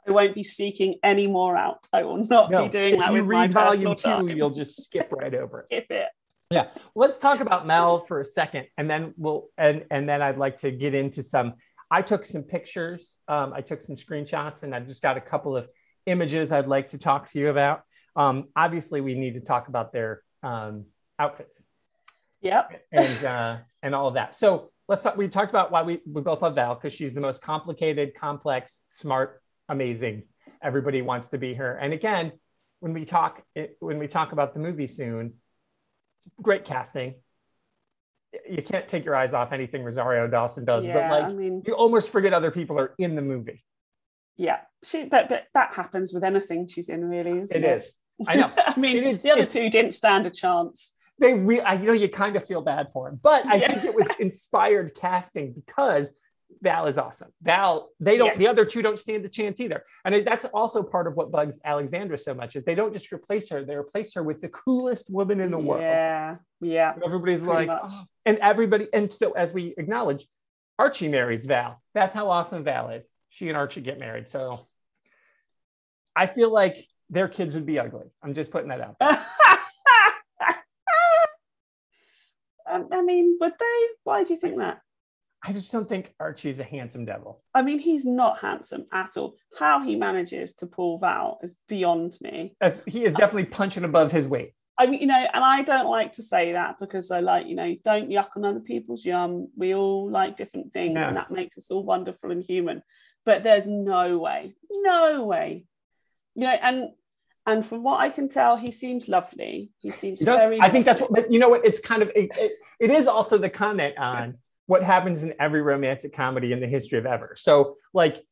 I won't be seeking any more out. I will not No, be doing if that you with my read volume two, time. you'll just skip right over it. skip it. Yeah. Let's talk about Mel for a second, and then we'll and and then I'd like to get into some. I took some pictures. Um, I took some screenshots, and I've just got a couple of images I'd like to talk to you about. Um, obviously, we need to talk about their um, outfits Yep. and uh, and all of that. So let's talk. We talked about why we we both love Val because she's the most complicated, complex, smart, amazing. Everybody wants to be her. And again, when we talk when we talk about the movie soon, great casting. You can't take your eyes off anything Rosario Dawson does, yeah. but I like mean, you almost forget other people are in the movie. yeah. She, but but that happens with anything she's in, really. Isn't It it, is. I know. I mean, is- the other two didn't stand a chance. they re- I, you know you kind of feel bad for him but i Yeah. think it was inspired casting because val is awesome val they don't the other two don't stand a chance either and that's also part of what bugs alexandra so much is they don't just replace her they replace her with the coolest woman in the world Yeah. Yeah. everybody's like. "Oh." and everybody and so as we acknowledge archie marries val that's how awesome val is she and archie get married so i feel like their kids would be ugly i'm just putting that out I mean, would they? Why do you think that? I just don't think archie's a handsome devil I mean, he's not handsome at all. How he manages to pull Val is beyond me. That's, he is definitely punching above his weight. I mean, you know, and I don't like to say that because I like, you know, don't yuck on other people's yum. We all like different things, Yeah. and that makes us all wonderful and human. But there's no way, no way, you know. And and from what I can tell, he seems lovely. He seems He very. I think that's what, but you know what? It's kind of, it, it, it is also the comment on what happens in every romantic comedy in the history of ever. So, like,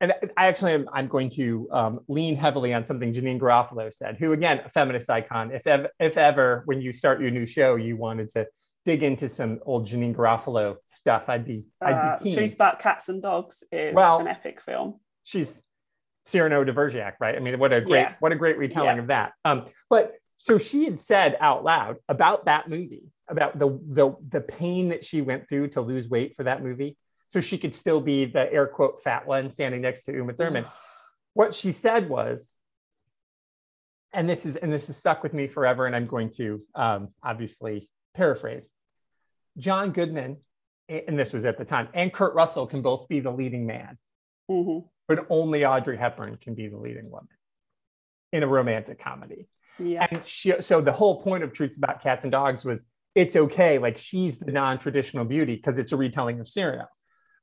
and I actually am, I'm going to um, lean heavily on something Janeane Garofalo said, who, again, a feminist icon. If ever, if ever, when you start your new show, you wanted to dig into some old Janeane Garofalo stuff, I'd be Uh, I'd be keen. Truth About Cats and Dogs is Well- an epic film. she's Cyrano de Bergerac, right? I mean, what a great, Yeah. what a great retelling Yeah. of that. Um, but so she had said out loud about that movie, about the the the pain that she went through to lose weight for that movie, so she could still be the air quote fat one standing next to Uma Thurman. what she said was, and this is and this is stuck with me forever, and I'm going to um, obviously paraphrase. John Goodman, and this was at the time, and Kurt Russell can both be the leading man Mhm. but only Audrey Hepburn can be the leading woman in a romantic comedy. Yeah. And she, so the whole point of Truths About Cats and Dogs was it's okay, like she's the non-traditional beauty because it's a retelling of Cyrano.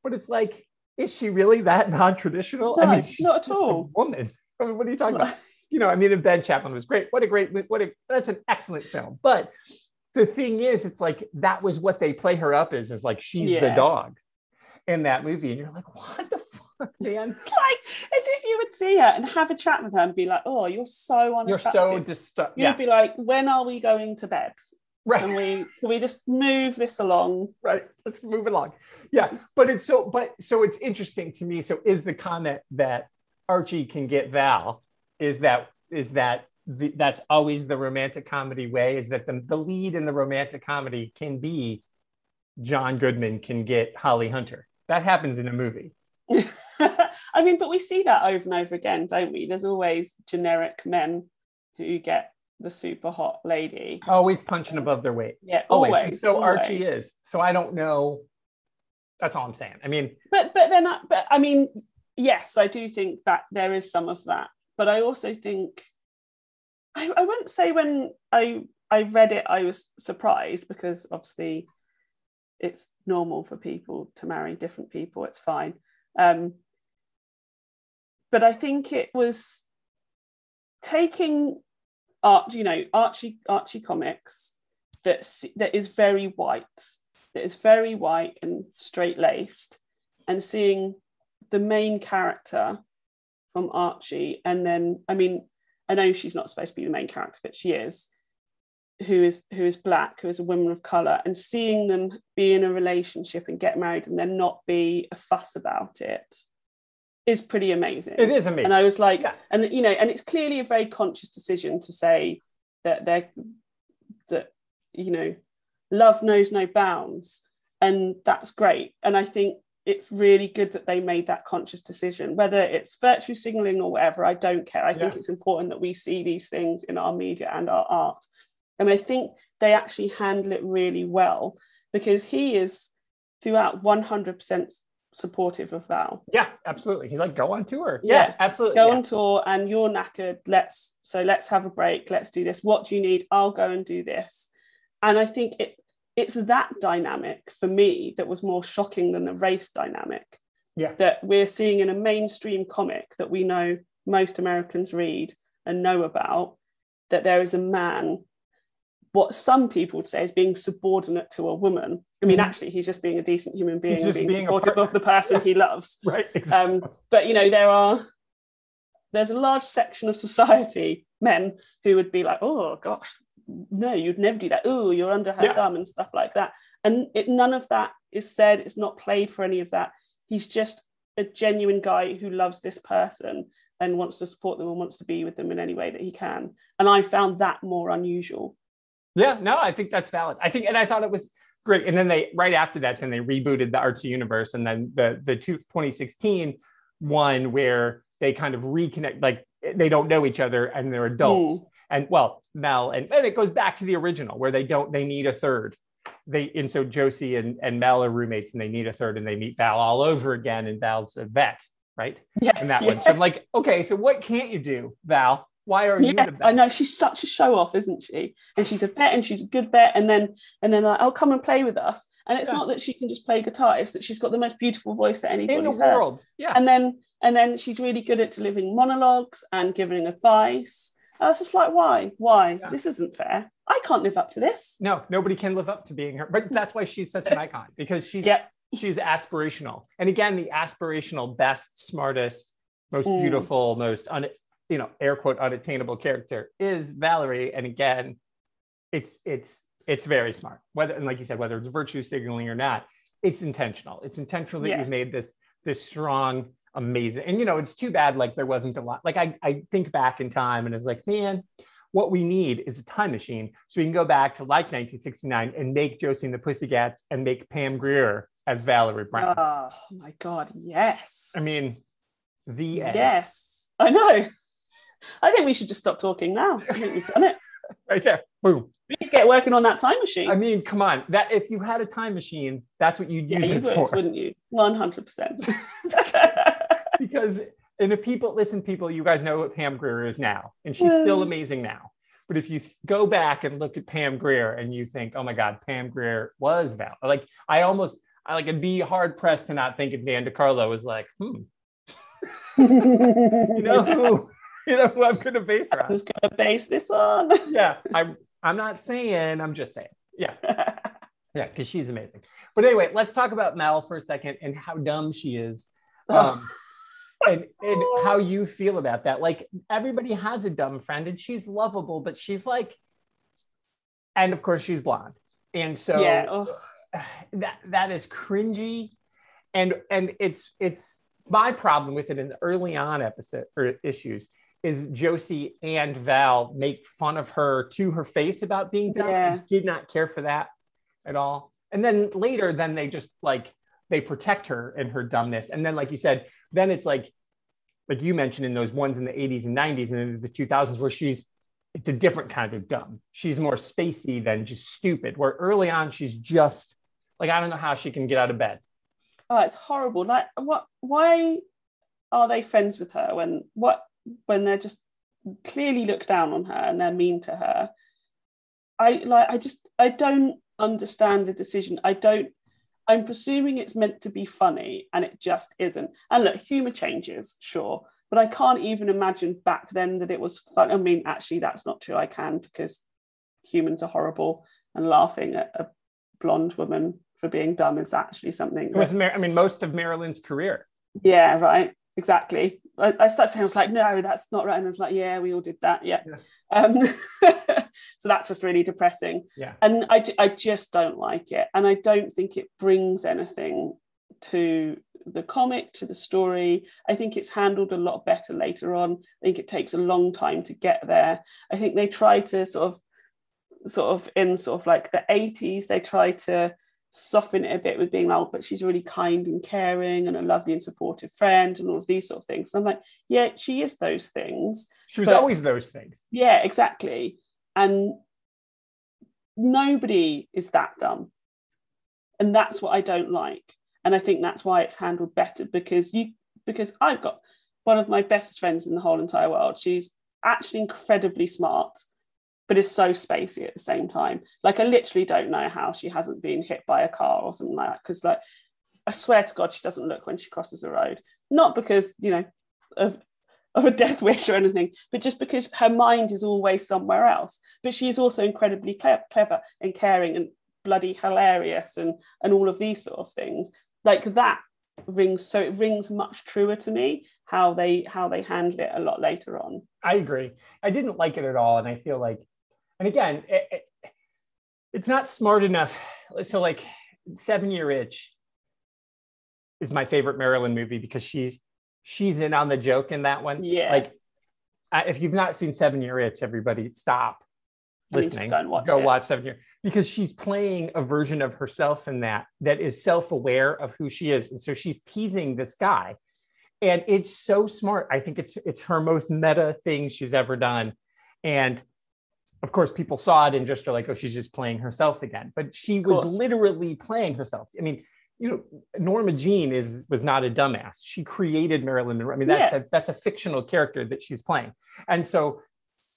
But it's like, is she really that non-traditional? No, I mean, she's not at all. woman. I mean, what are you talking about? You know, I mean, and Ben Chaplin was great. What a great, what a that's an excellent film. But the thing is, it's like that was what they play her up as, is like she's the dog in that movie. And you're like, what the fuck, man? like as if you would see her and have a chat with her and be like, "Oh, you're so You're unattractive." so disturbed. You'd Yeah, be like, "When are we going to bed? Right. Can we can we just move this along?" right let's move along yes but it's so but so it's interesting to me so is the comment that archie can get val is that is that the, that's always the romantic comedy way is that the, the lead in the romantic comedy can be john goodman can get holly hunter that happens in a movie I mean, but we see that over and over again, don't we? There's always generic men who get the super hot lady. always punching above their weight Yeah, always, always. So always. archie is so i don't know that's all i'm saying i mean But but then, I, but I mean, yes, I do think that there is some of that. But I also think I, I wouldn't say when I I read it I was surprised because obviously it's normal for people to marry different people. It's fine. Um, but I think it was taking art, you know, Archie Archie comics that that is very white, that is very white and straight laced, and seeing the main character from Archie, and then I mean, I know she's not supposed to be the main character, but she is, who is who is black, who is a woman of color, and seeing them be in a relationship and get married and then not be a fuss about it is pretty amazing. it is amazing And I was like, Yeah. and you know, and it's clearly a very conscious decision to say that they're that you know, love knows no bounds, and that's great. And I think it's really good that they made that conscious decision, whether it's virtue signaling or whatever. I don't care. I think it's important that we see these things in our media and our art, and I think they actually handle it really well because he is throughout 100% supportive of Val. Yeah absolutely. He's like go on tour. Yeah. absolutely. go yeah. on tour and you're knackered. Let's so let's have a break. Let's do this. What do you need? I'll go and do this. And i think it it's that dynamic for me that was more shocking than the race dynamic Yeah. that we're seeing in a mainstream comic that we know most americans read and know about that there is a man what some people would say is being subordinate to a woman. I mean Mhm. actually he's just being a decent human being being, being supportive of the person he loves. Right exactly. um, but you know there are there's a large section of society men who would be like oh gosh no you'd never do that. Oh you're under her Yeah. thumb and stuff like that. And it, none of that is said. It's not played for any of that. He's just a genuine guy who loves this person and wants to support them and wants to be with them in any way that he can. And i found that more unusual Yeah, no, I think that's valid. I think, and I thought it was great. And then they, right after that, then they rebooted the Archie universe, and then the the two, 2016 one where they kind of reconnect, like they don't know each other and they're adults. And well, Mel, and, and it goes back to the original where they don't, they need a third. They and so Josie and, and Mel are roommates and they need a third, and they meet Val all over again, and Val's a vet, right? yes In that yeah. one. So I'm like, okay, so what can't you do, Val? Why are you yeah, the vet? I know she's such a show off, isn't she? And she's a vet and she's a good vet. And then and then like, I'll come and play with us. And it's Yeah. not that she can just play guitar; it's that she's got the most beautiful voice that anybody in anybody's the heard. world. Yeah. And then and then she's really good at delivering monologues and giving advice. I was just like, why? Why? Yeah. This isn't fair. I can't live up to this. No, nobody can live up to being her. But that's why she's such an icon because she's Yeah. she's aspirational. And again, the aspirational, best, smartest, most Mm. beautiful, most un, you know, air quote unattainable character is Valerie. And again, it's it's it's very smart. Whether and like you said, whether it's virtue signaling or not, it's intentional. It's intentional that Yeah. you've made this this strong, amazing. And you know, it's too bad like there wasn't a lot. Like I I think back in time and it's like, man, what we need is a time machine so we can go back to like 1969 and make Josie and the Pussycats and make Pam Grier as Valerie Brown. Oh my god, yes. I mean, the end. yes. I know. I think we should just stop talking now. I think we've done it. right there. Boom. We need to get working on that time machine. I mean, come on. That if you had a time machine, that's what you'd yeah, use you it would, for. wouldn't you? One hundred percent. because and if people listen, people, you guys know what Pam Grier is now, and she's still amazing now. But if you go back and look at Pam Grier and you think, oh my God, Pam Grier was Val. Like I almost, I like it'd be hard pressed to not think of Dan DeCarlo was like, hmm, you know who, you know who I'm going to base on. was going to base this on. Yeah, I'm. I'm not saying. I'm just saying. Yeah, yeah, because she's amazing. But anyway, let's talk about Mel for a second and how dumb she is. Um, and, and how you feel about that. Like everybody has a dumb friend and she's lovable, but she's like, and of course she's blonde. And so yeah. Oh, that that is cringy. And and it's it's my problem with it in the early on episode or issues is Josie and Val make fun of her to her face about being dumb. I Yeah. did not care for that at all. And then later, then they just like they protect her and her dumbness. And then, like you said, then it's like like you mentioned in those ones in the 80s and 90s and in the 2000s where she's it's a different kind of dumb. She's more spacey than just stupid. Where early on she's just like I don't know how she can get out of bed. oh, it's horrible. Like, what? Why are they friends with her when what? When they're just clearly look down on her and they're mean to her. I like. I just. I don't understand the decision. I don't. I'm presuming it's meant to be funny and it just isn't. And look, humor changes, sure, but I can't even imagine back then that it was fun. I mean, actually, that's not true. I can because humans are horrible and laughing at a blonde woman for being dumb is actually something. It was Mar- I mean most of Marilyn's career. yeah, right. Exactly. I, I started saying, I was like, no, that's not right. And I was like, yeah, we all did that. Yeah. Um, so that's just really depressing. Yeah. And I, I just don't like it. And I don't think it brings anything to the comic, to the story. I think it's handled a lot better later on. I think it takes a long time to get there. I think they try to sort of, sort of in sort of like the 80s, they try to soften it a bit with being like, oh, but she's really kind and caring and a lovely and supportive friend and all of these sort of things. And I'm like, yeah, she is those things. She was But- always those things. Yeah, exactly. And nobody is that dumb. And that's what I don't like. And I think that's why it's handled better because you because I've got one of my best friends in the whole entire world. She's actually incredibly smart, but is so spacey at the same time. Like I literally don't know how she hasn't been hit by a car or something like that. Because like I swear to God, she doesn't look when she crosses the road. Not because, you know, of of a death wish or anything, but just because her mind is always somewhere else. But she is also incredibly cle- clever and caring and bloody hilarious and and all of these sort of things. Like that rings so it rings much truer to me how they how they handle it a lot later on. I agree. I didn't like it at all, and I feel like, and again, it, it, it's not smart enough. So, like, Seven Year Itch is my favorite Marilyn movie because she's she's in on the joke in that one. Yeah. Like, I- if you've not seen Seven Year Itch, everybody stop listening. go watch go watch Seven Year because she's playing a version of herself in that that is self-aware of who she is, and so she's teasing this guy, and it's so smart. I think it's it's her most meta thing she's ever done, and of course people saw it and just are like, oh, she's just playing herself again. But she was literally playing herself. I mean. You know, Norma Jean is was not a dumbass. She created Marilyn Monroe. I mean, that's Yeah. a that's a fictional character that she's playing, and so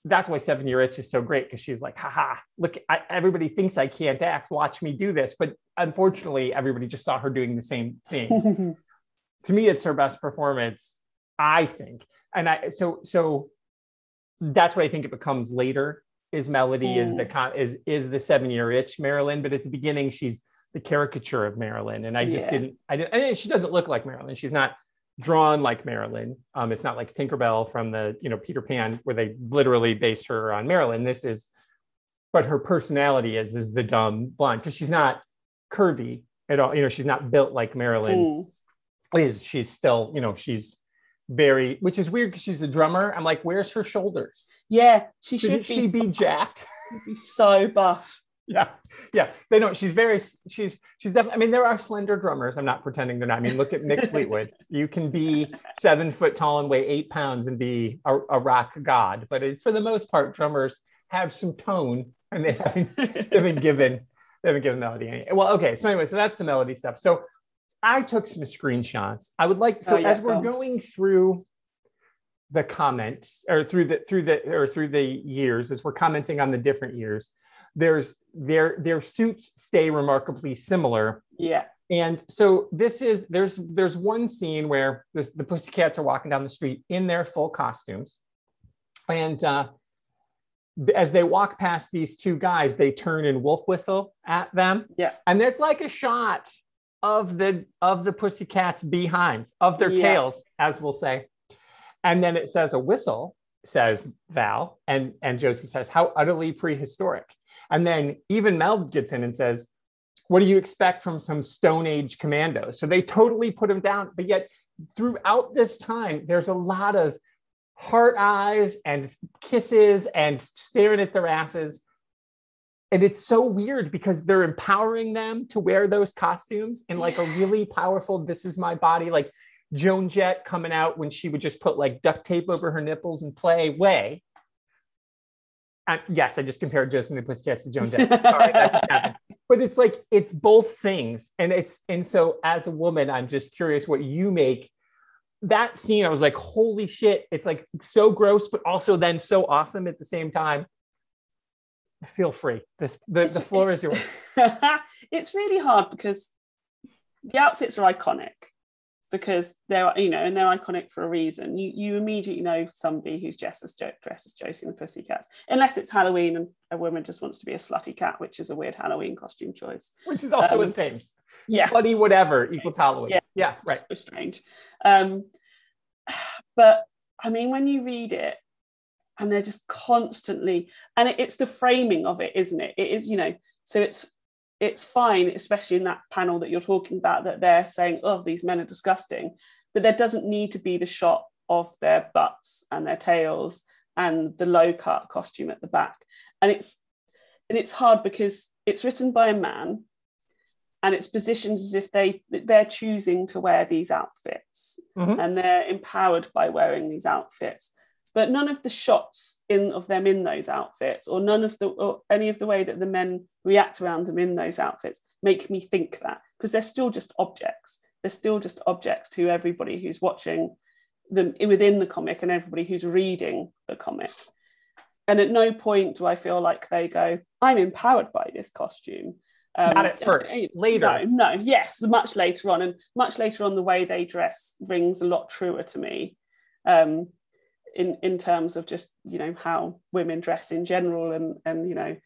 that's why Seven Year Itch is so great because she's like, haha, look, I, everybody thinks I can't act. Watch me do this. But unfortunately, everybody just saw her doing the same thing. to me, it's her best performance, I think. And I so so that's what I think it becomes later. Is Melody is the con is is the seven year itch Marilyn, but at the beginning she's the caricature of Marilyn, and I just Yeah. didn't. I didn't. And she doesn't look like Marilyn. She's not drawn like Marilyn. Um, it's not like Tinkerbell from the you know Peter Pan, where they literally based her on Marilyn. This is but her personality is is the dumb blonde because she's not curvy at all. You know, she's not built like Marilyn Mm. is. She's still, you know, she's very, which is weird because she's a drummer. I'm like, where's her shoulders? Yeah, she should Shouldn't be, she be jacked? be so buff. yeah, yeah. They don't. She's very. She's she's definitely. I mean, there are slender drummers. I'm not pretending they're not. I mean, look at Mick Fleetwood. You can be seven foot tall and weigh eight pounds and be a, a rock god. But it, for the most part, drummers have some tone, and they haven't they haven't given they haven't given melody any. Well, okay. So anyway, so that's the melody stuff. So I took some screenshots. I would like so Oh, yeah, as we're go. going through the comments or through the through the or through the years as we're commenting on the different years there's their their suits stay remarkably similar Yeah, and so this is there's there's one scene where this, the pussycats are walking down the street in their full costumes and uh, as they walk past these two guys they turn and wolf whistle at them Yeah. and there's like a shot of the of the pussycats behinds of their Yeah. tails as we'll say. And then it says a whistle says val and and josie says how utterly prehistoric. And then even mel gets in and says what do you expect from some stone age commandos? So they totally put him down but yet throughout this time there's a lot of heart eyes and kisses and staring at their asses and it's so weird because they're empowering them to wear those costumes in like a really powerful this is my body like joan jett coming out when she would just put like duct tape over her nipples and play way. And yes i just compared josie and the pussycats to joan jett. Sorry that just happened. But it's like it's both things. And it's and so as a woman i'm just curious what you make that scene. I was like holy shit. It's like so gross but also then so awesome at the same time feel free this the, the floor is yours it's really hard because the outfits are iconic because they're you know and they're iconic for a reason. You you immediately know somebody who's dressed as, jo- dressed as Josie and the Pussycats, unless it's Halloween and a woman just wants to be a slutty cat, which is a weird Halloween costume choice. which is also a Um, thing Yeah, slutty whatever equals halloween Yeah. yeah right so strange. Um, but I mean, when you read it, and they're just constantly, and it, it's the framing of it, isn't it? It is, you know, so it's it's fine, especially in that panel that you're talking about, that they're saying, "Oh, these men are disgusting," but there doesn't need to be the shot of their butts and their tails and the low cut costume at the back, and it's and it's hard because it's written by a man and it's positioned as if they they're choosing to wear these outfits Mhm. and they're empowered by wearing these outfits but none of the shots in of them in those outfits or none of the or any of the way that the men react around them in those outfits make me think that because they're still just objects. They're still just objects to everybody who's watching them within the comic and everybody who's reading the comic. And at no point do i feel like they go i'm empowered by this costume. Um, Not at first, later. no, no, yes, much later on, and much later on, the way they dress rings a lot truer to me, um, in in terms of just you know how women dress in general, and and you know,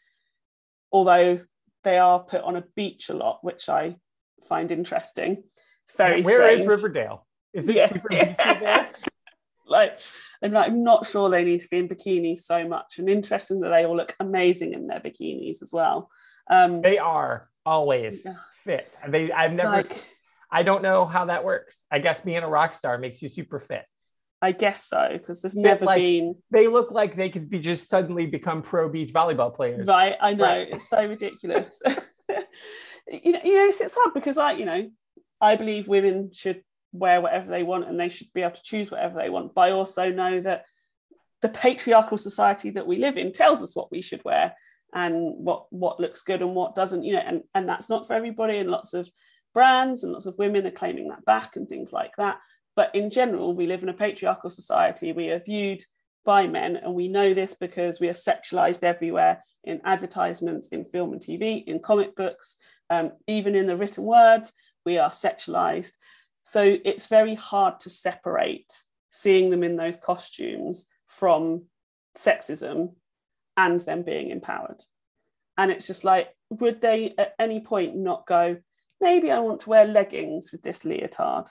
although they are put on a beach a lot, which I find interesting. It's very Where is strange. riverdale is it Yeah. super beachy there like I'm, like, I'm not sure they need to be in bikinis so much, and interesting that they all look amazing in their bikinis as well. Um, they are always Yeah. fit they i've never like, i don't know how that works i guess being a rock star makes you super fit I guess so, because there's never like- been they look like they could be just suddenly become pro beach volleyball players right. I know Right. it's so ridiculous. you know, you know, it's, it's hard because I, you know, I believe women should wear whatever they want and they should be able to choose whatever they want. But I also know that the patriarchal society that we live in tells us what we should wear and what what looks good and what doesn't. You know, and and that's not for everybody. And lots of brands and lots of women are claiming that back and things like that. But in general, we live in a patriarchal society. We are viewed by men, and we know this because we are sexualized everywhere in advertisements, in film and TV, in comic books, um, even in the written word, we are sexualized. So it's very hard to separate seeing them in those costumes from sexism and them being empowered. And it's just like, would they at any point not go, maybe I want to wear leggings with this leotard?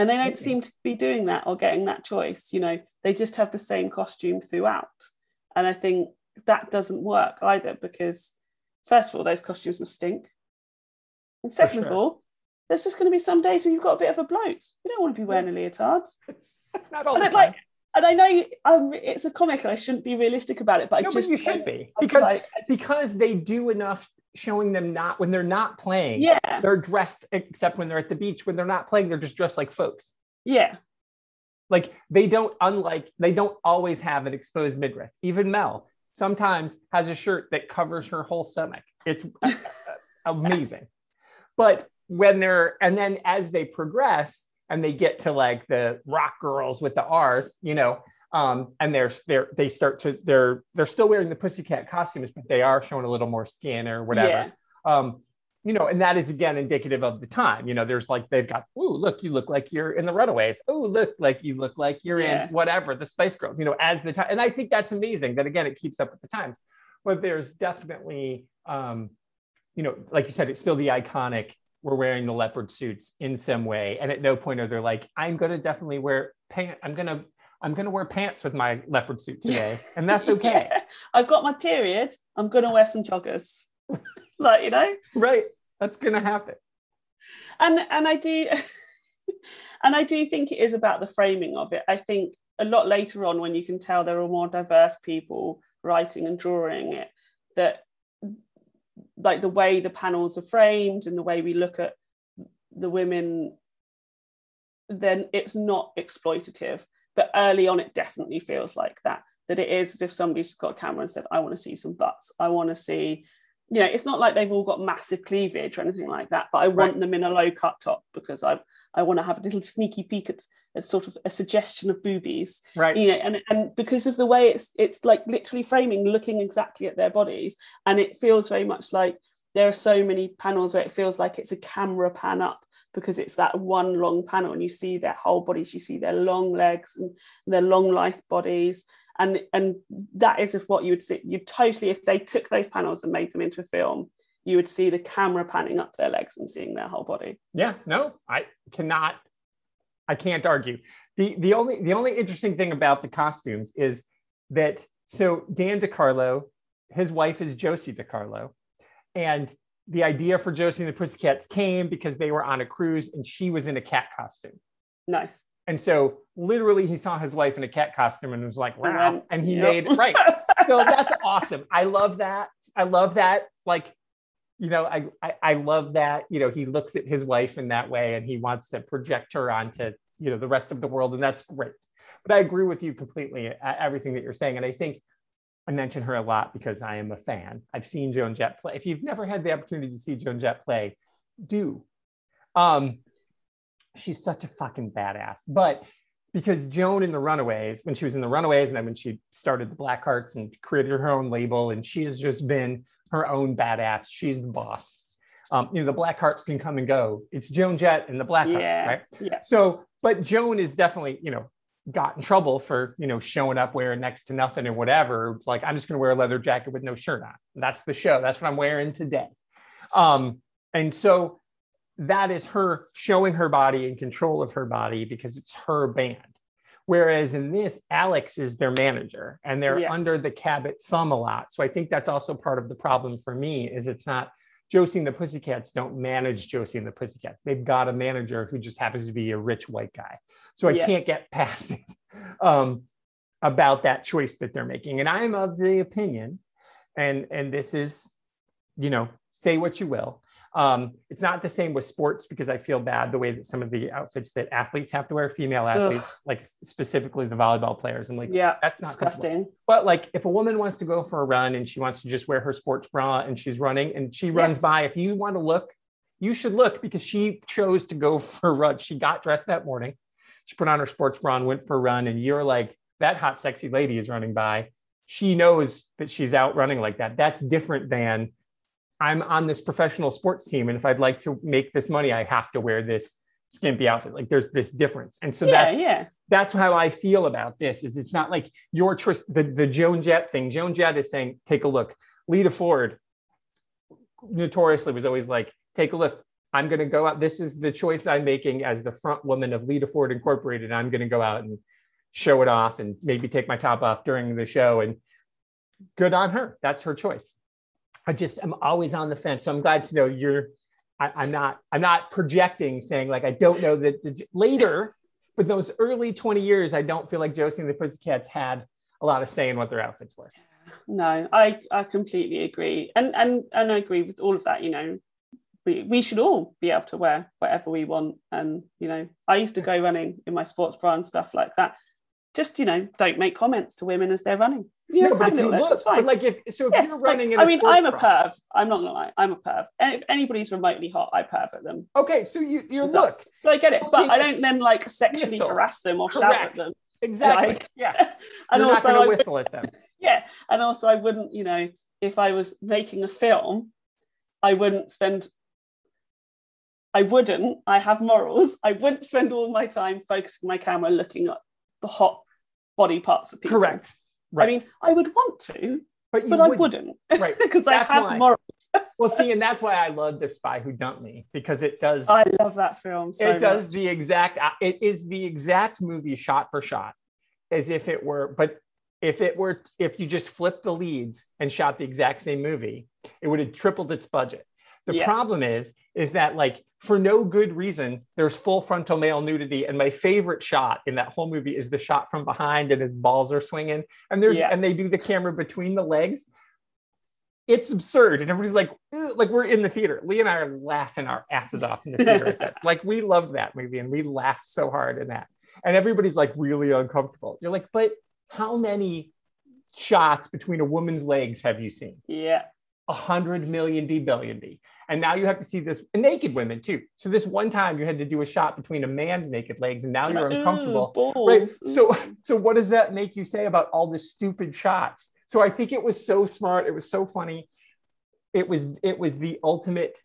And they don't seem to be doing that or getting that choice. You know, they just have the same costume throughout. And I think that doesn't work either because first of all those costumes must stink. And second of all there's just going to be some days where you've got a bit of a bloat. You don't want to be wearing a leotard. Not all and like and i know um, it's a comic and i shouldn't be realistic about it but No, i but just you should be because like, because they do enough showing them not when they're not playing. yeah They're dressed except when they're at the beach. When they're not playing, they're just dressed like folks. yeah Like they don't unlike they don't always have an exposed midriff. Even Mel sometimes has a shirt that covers her whole stomach. It's amazing. But when they're and then as they progress and they get to like the rock girls with the R's, you know, um, and they're they're they start to they're they're still wearing the pussycat costumes, but they are showing a little more skin or whatever. Yeah. Um, you know, and that is again indicative of the time. You know, there's like they've got, oh, look, you look like you're in the Runaways. Oh, look, like you look like you're Yeah. in whatever the Spice Girls. You know, as the time, and I think that's amazing that again it keeps up with the times. But there's definitely, um, you know, like you said, it's still the iconic. We're wearing the leopard suits in some way, and at no point are they like, I'm going to definitely wear pant. I'm gonna, I'm gonna wear pants with my leopard suit today, and that's okay, Yeah. i've got my period i'm going to wear some joggers like you know right? That's gonna happen. and and I do and I do think it is about the framing of it. I think a lot later on when you can tell there are more diverse people writing and drawing it that like the way the panels are framed and the way we look at the women then it's not exploitative but early on it definitely feels like that that it is as if somebody's got a camera and said i want to see some butts i want to see you know it's not like they've all got massive cleavage or anything like that but i want Right. them in a low cut top because i i want to have a little sneaky peek at, at sort of a suggestion of boobies Right. you know and and because of the way it's it's like literally framing looking exactly at their bodies and it feels very much like there are so many panels where it feels like it's a camera pan up because it's that one long panel and you see their whole bodies you see their long legs and their long life bodies. And and that is if what you would see. You totally if they took those panels and made them into a film you would see the camera panning up their legs and seeing their whole body. Yeah, no, I cannot, I can't argue. The the only the only interesting thing about the costumes is that so Dan DeCarlo, his wife is Josie DeCarlo, and the idea for Josie and the Pussycats came because they were on a cruise and she was in a cat costume. nice And so literally he saw his wife in a cat costume and was like, wow. And he yep. made right. so that's awesome. I love that. I love that. Like, you know, I, I I love that. You know, he looks at his wife in that way and he wants to project her onto you know the rest of the world, and that's great. But I agree with you completely everything that you're saying, and I think I mention her a lot because I am a fan. I've seen Joan Jett play. If you've never had the opportunity to see Joan Jett play, do. Um, she's such a fucking badass. But because Joan in the Runaways, when she was in the Runaways, and then when she started the Black Hearts and created her own label, and she has just been her own badass. She's the boss. Um, you know, the Black Hearts can come and go. It's Joan Jett and the Black yeah Hearts, right? yeah So, but Joan is definitely, you know, got in trouble for, you know, showing up wearing next to nothing or whatever. Like, I'm just going to wear a leather jacket with no shirt on. That's the show. That's what I'm wearing today. Um, and so that is her showing her body and control of her body because it's her band. Whereas in this, Alex is their manager and they're Yeah. under the Cabot thumb a lot. So I think that's also part of the problem for me is it's not Josie and the Pussycats don't manage Josie and the Pussycats. They've got a manager who just happens to be a rich white guy. So I Yeah. can't get past it um, about that choice that they're making. And I'm of the opinion, and and this is, you know, say what you will. Um, it's not the same with sports because I feel bad the way that some of the outfits that athletes have to wear, female athletes, like specifically the volleyball players. I'm like, yeah that's not disgusting But like, if a woman wants to go for a run and she wants to just wear her sports bra and she's running and she runs Yes. by, if you want to look, you should look because she chose to go for a run. She got dressed that morning. She put on her sports bra and went for a run. And you're like, that hot, sexy lady is running by. She knows that she's out running like that. That's different than I'm on this professional sports team. And if I'd like to make this money, I have to wear this skimpy outfit. Like there's this difference. And so yeah that's yeah that's how I feel about this. Is it's not like your choice. The the Joan Jett thing. Joan Jett is saying, take a look. Lita Ford notoriously was always like, take a look. I'm going to go out. This is the choice I'm making as the front woman of Lita Ford Incorporated. I'm going to go out and show it off and maybe take my top off during the show. And good on her. That's her choice. I just am always on the fence. So I'm glad to know you're. I, I'm not. I'm not projecting, saying like I don't know that the, later, but those early 20 years, I don't feel like Josie and the Pussycats had a lot of say in what their outfits were. No, I I completely agree, and and and I agree with all of that. You know, we we should all be able to wear whatever we want, and you know, I used to go running in my sports bra and stuff like that. Just you know, don't make comments to women as they're running. You know, no, but if you look, bit, that's but fine. like if so, if Yeah, you're running like, I mean, I'm a perv. I'm not gonna lie, I'm a perv. And if anybody's remotely hot, I perv at them. Okay, so you you So- look So I get it, but. I don't then like sexually Whistle. harass them or shout at them. exactly. Like- yeah, And you're also, I whistle at them. yeah, and also I wouldn't, you know, if I was making a film, I wouldn't spend. I wouldn't. I have morals. I wouldn't spend all my time focusing my camera looking at the hot body parts of people. Correct. Right. I mean, I would want to, but you but I wouldn't. wouldn't Right. because I have why. morals. Well, see, and that's why I love the Spy Who Dumped Me because it does. I love that film so it does the exact. uh, It is the exact movie shot for shot, as if it were. But if it were, if you just flipped the leads and shot the exact same movie, it would have tripled its budget. The Yeah. problem is, is that like for no good reason, there's full frontal male nudity, and my favorite shot in that whole movie is the shot from behind, and his balls are swinging, and there's Yeah. and they do the camera between the legs. It's absurd, and everybody's like, like we're in the theater. Lee and I are laughing our asses off in the theater. Like we love that movie, and we laughed so hard in that. And everybody's like really uncomfortable. You're like, but how many shots between a woman's legs have you seen? Yeah, a hundred million D billion D. And now you have to see this naked women too. So this one time you had to do a shot between a man's naked legs, and now you're uncomfortable. Right. So so what does that make you say about all the stupid shots? So I think it was so smart. It was so funny. It was it was the ultimate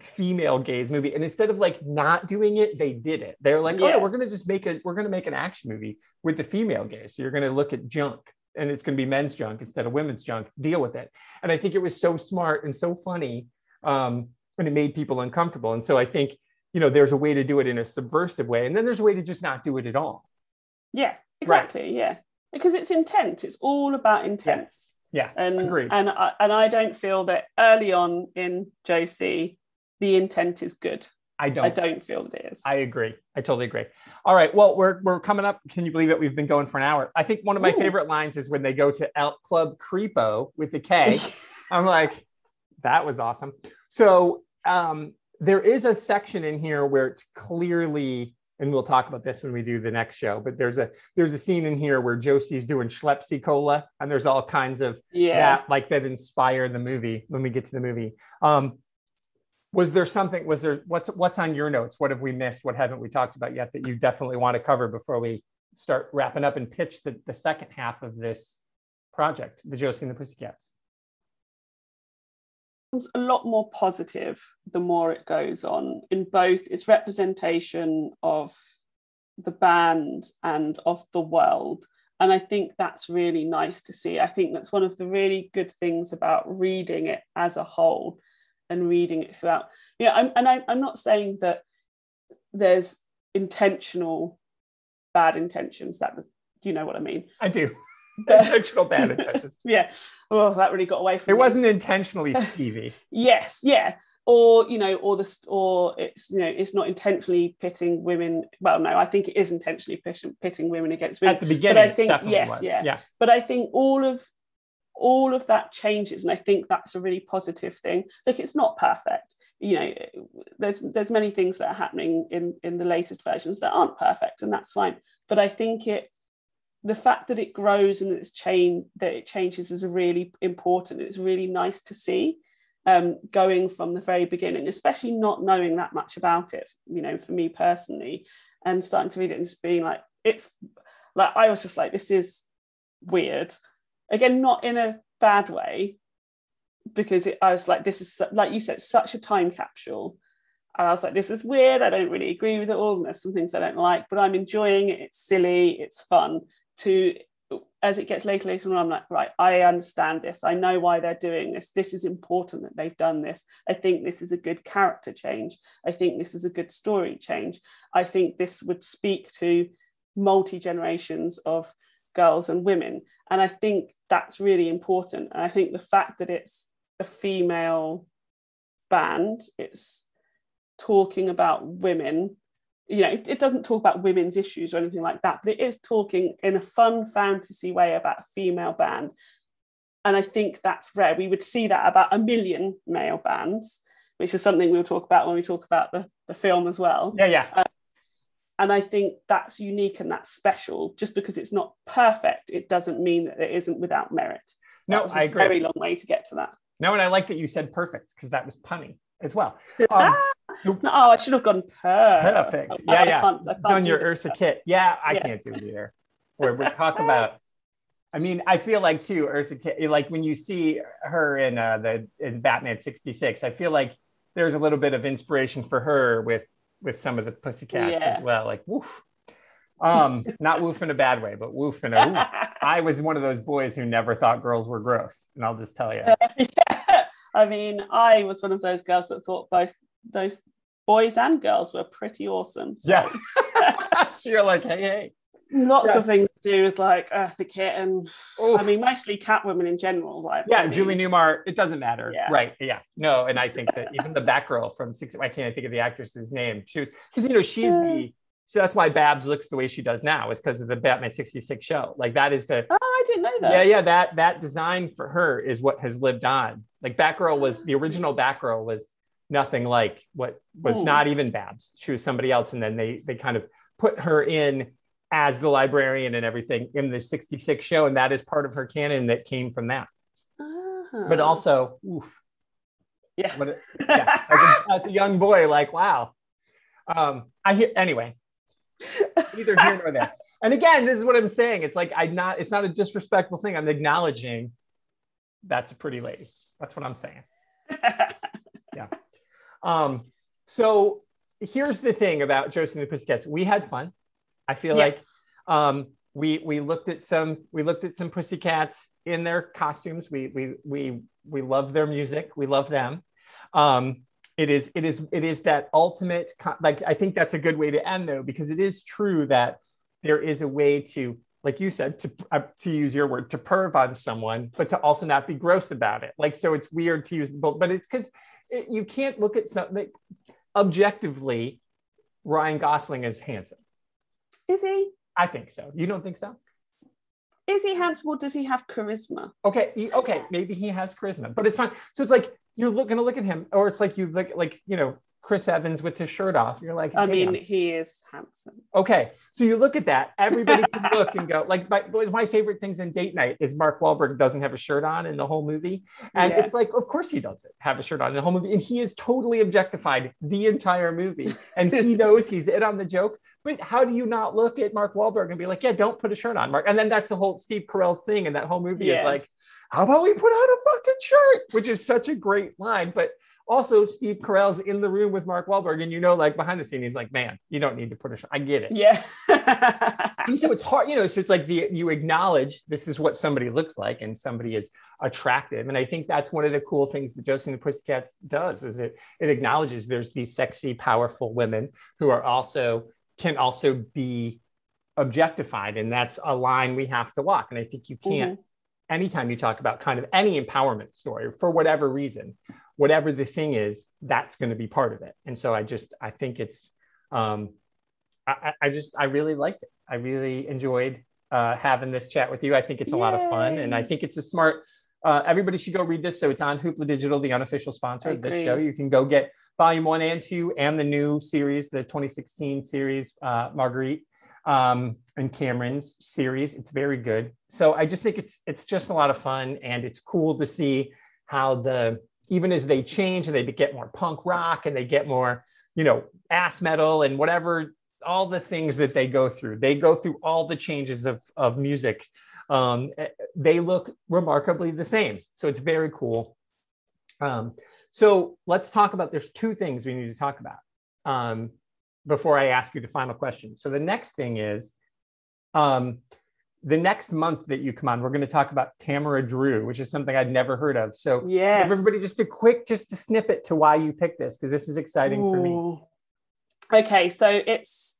female gaze movie. And instead of like not doing it, they did it. They're like, oh Yeah. no, we're gonna just make a we're gonna make an action movie with the female gaze. So you're gonna look at junk and it's gonna be men's junk instead of women's junk. Deal with it. And I think it was so smart and so funny. Um, and it made people uncomfortable. And so I think, you know, there's a way to do it in a subversive way. And then there's a way to just not do it at all. yeah, exactly. Yeah, because it's intent. It's all about intent. Yeah. and Agreed. and I, and I don't feel that early on in Josie the intent is good. I don't. I don't feel that it is. I agree. I totally agree. All right. Well, we're we're coming up. Can you believe it? We've been going for an hour. I think one of my Ooh. favorite lines is when they go to El Club Creepo with the K. I'm like, that was awesome. So um, there is a section in here where it's clearly, and we'll talk about this when we do the next show. But there's a there's a scene in here where Josie's doing Schlepsy Cola, and there's all kinds of yeah. that like that inspire the movie when we get to the movie. Um, was there something? Was there what's what's on your notes? What have we missed? What haven't we talked about yet that you definitely want to cover before we start wrapping up and pitch the, the second half of this project, the Josie and the Pussycats? Becomes a lot more positive the more it goes on in both its representation of the band and of the world. And i think that's really nice to see. I think that's one of the really good things about reading it as a whole and reading it throughout. You know I'm, and I, i'm not saying that there's intentional bad intentions that you know what i mean. I do. But- uh, Intentional bad intentions. yeah well that really got away from It me. wasn't intentionally skeevy. yes yeah or you know or the or it's you know it's not intentionally pitting women well no i think it is intentionally pitting, pitting women against women At the beginning, but i think yes yeah yeah. but i think all of all of that changes and i think that's a really positive thing look it's not perfect you know there's there's many things that are happening in in the latest versions that aren't perfect and that's fine but i think it the fact that it grows and it's change that it changes is really important it's really nice to see um, going from the very beginning especially not knowing that much about it you know for me personally and starting to read it and just being like it's like i was just like this is weird again not in a bad way because it, i was like this is like you said such a time capsule and I was like, this is weird. I don't really agree with it all. And there's some things I don't like, but I'm enjoying it. It's silly. It's fun. To as it gets later, later on, I'm like, right, I understand this. I know why they're doing this. This is important that they've done this. I think this is a good character change. I think this is a good story change. I think this would speak to multi generations of girls and women. And I think that's really important. And I think the fact that it's a female band, it's talking about women. You know, it, it doesn't talk about women's issues or anything like that, but it is talking in a fun fantasy way about a female band. And I think that's rare. We would see that about a million male bands, which is something we'll talk about when we talk about the, the film as well. Yeah, yeah. And I think that's unique and that's special. Just because it's not perfect, it doesn't mean that it isn't without merit. No, I a agree. very long way to get to that. No, and I like that you said perfect because that was punny as well. Um, No, oh, I should have gone per. perfect. I- Yeah, I yeah. can't- I can't on do your. Eartha Kitt. Yeah, I Yeah. can't do it either. Where we talk about. I mean, I feel like too Eartha Kitt. Like when you see her in uh, the in Batman '66, I feel like there's a little bit of inspiration for her with with some of the Pussycats Yeah. as well. Like woof. Um, not woof in a bad way, but woof in a woof. I was one of those boys who never thought girls were gross, and I'll just tell you. yeah. I mean, I was one of those girls that thought both those boys and girls were pretty awesome. So Yeah. so you're like, hey, hey. lots Yeah. of things to do with like Eartha Kitt and Oof. I mean mostly Catwoman in general. Like yeah, I mean, Julie Newmar. It doesn't matter, Yeah. right? Yeah, no, and I think that even the Batgirl from six. I can't I think of the actress's name. She was because you know she's the. So that's why Babs looks the way she does now. Is because of the Batman '66 show. Like that is the. Oh, I didn't know that. Yeah, yeah. That that design for her is what has lived on. Like Batgirl was the original Batgirl was nothing like what was Hmm. not even Babs. She was somebody else, and then they they kind of put her in as the librarian and everything in the 66 show and that is part of her canon that came from that. Ah. but also oof. Yeah. a- yeah, as, a, as a young boy like wow. Um i hear anyway. Either here nor there. And again this is what i'm saying. It's like i'm not it's not a disrespectful thing. I'm acknowledging that's a pretty lady. That's what i'm saying um so here's the thing about josie and the pussycats we had fun i feel like um, we we looked at some we looked at some pussycats in their costumes. We we we we love their music. We love them. Um, it is it is it is that ultimate like I think that's a good way to end though because it is true that there is a way to like you said to uh, to use your word to perv on someone but to also not be gross about it like so it's weird to use both but it's because you can't look at something objectively Ryan Gosling is handsome Is he? I think so you don't think so Is he handsome or does he have charisma? Okay, he- okay, maybe he has charisma, but it's fine. So it's like you're look, gonna look at him, or it's like you look like you know Chris Evans with his shirt off. You're like, I mean, "Damn." he is handsome. okay. So you look at that. Everybody can look and go. Like my, my favorite things in Date Night is Mark Wahlberg doesn't have a shirt on in the whole movie, and Yeah. it's like, of course he doesn't have a shirt on in the whole movie, and he is totally objectified the entire movie, and he knows he's in on the joke. But how do you not look at Mark Wahlberg and be like, yeah, don't put a shirt on, Mark? And then that's the whole Steve Carell's thing, and that whole movie is like, how about we put on a fucking shirt? Which is such a great line, but also Steve Carell's in the room with Mark Wahlberg, and you know, like behind the scene, he's like, man, you don't need to put a shirt. I get it. Yeah. And so it's hard, you know, so it's like the you acknowledge this is what somebody looks like and somebody is attractive. And I think that's one of the cool things that Josie and the Pussycats does is it it acknowledges there's these sexy, powerful women who are also can also be objectified. And that's a line we have to walk. And I think you can't mm-hmm. anytime you talk about kind of any empowerment story for whatever reason, whatever the thing is, that's going to be part of it. And so I just I think it's um I, I just I really liked it. I really enjoyed uh, having this chat with you. I think it's a lot of fun, and I think it's a smart. Uh, everybody should go read this. So it's on Hoopla Digital, the unofficial sponsor of this show. You can go get volume one and two, and the new series, the 2016 series, uh, Marguerite um, and Cameron's series. It's very good. So I just think it's it's just a lot of fun, and it's cool to see how the even as they change and they get more punk rock and they get more you know ass metal and whatever all the things that they go through. They go through all the changes of of music. Um, eh, they look remarkably the same. So it's very cool. Um, so let's talk about there's two things we need to talk about um, before i ask you the final question. So the next thing is um, the next month that you come on we're going to talk about tamara drewe which is something i'd never heard of so. Give everybody just a quick just a snippet to why you picked this because this is exciting for me Okay, so it's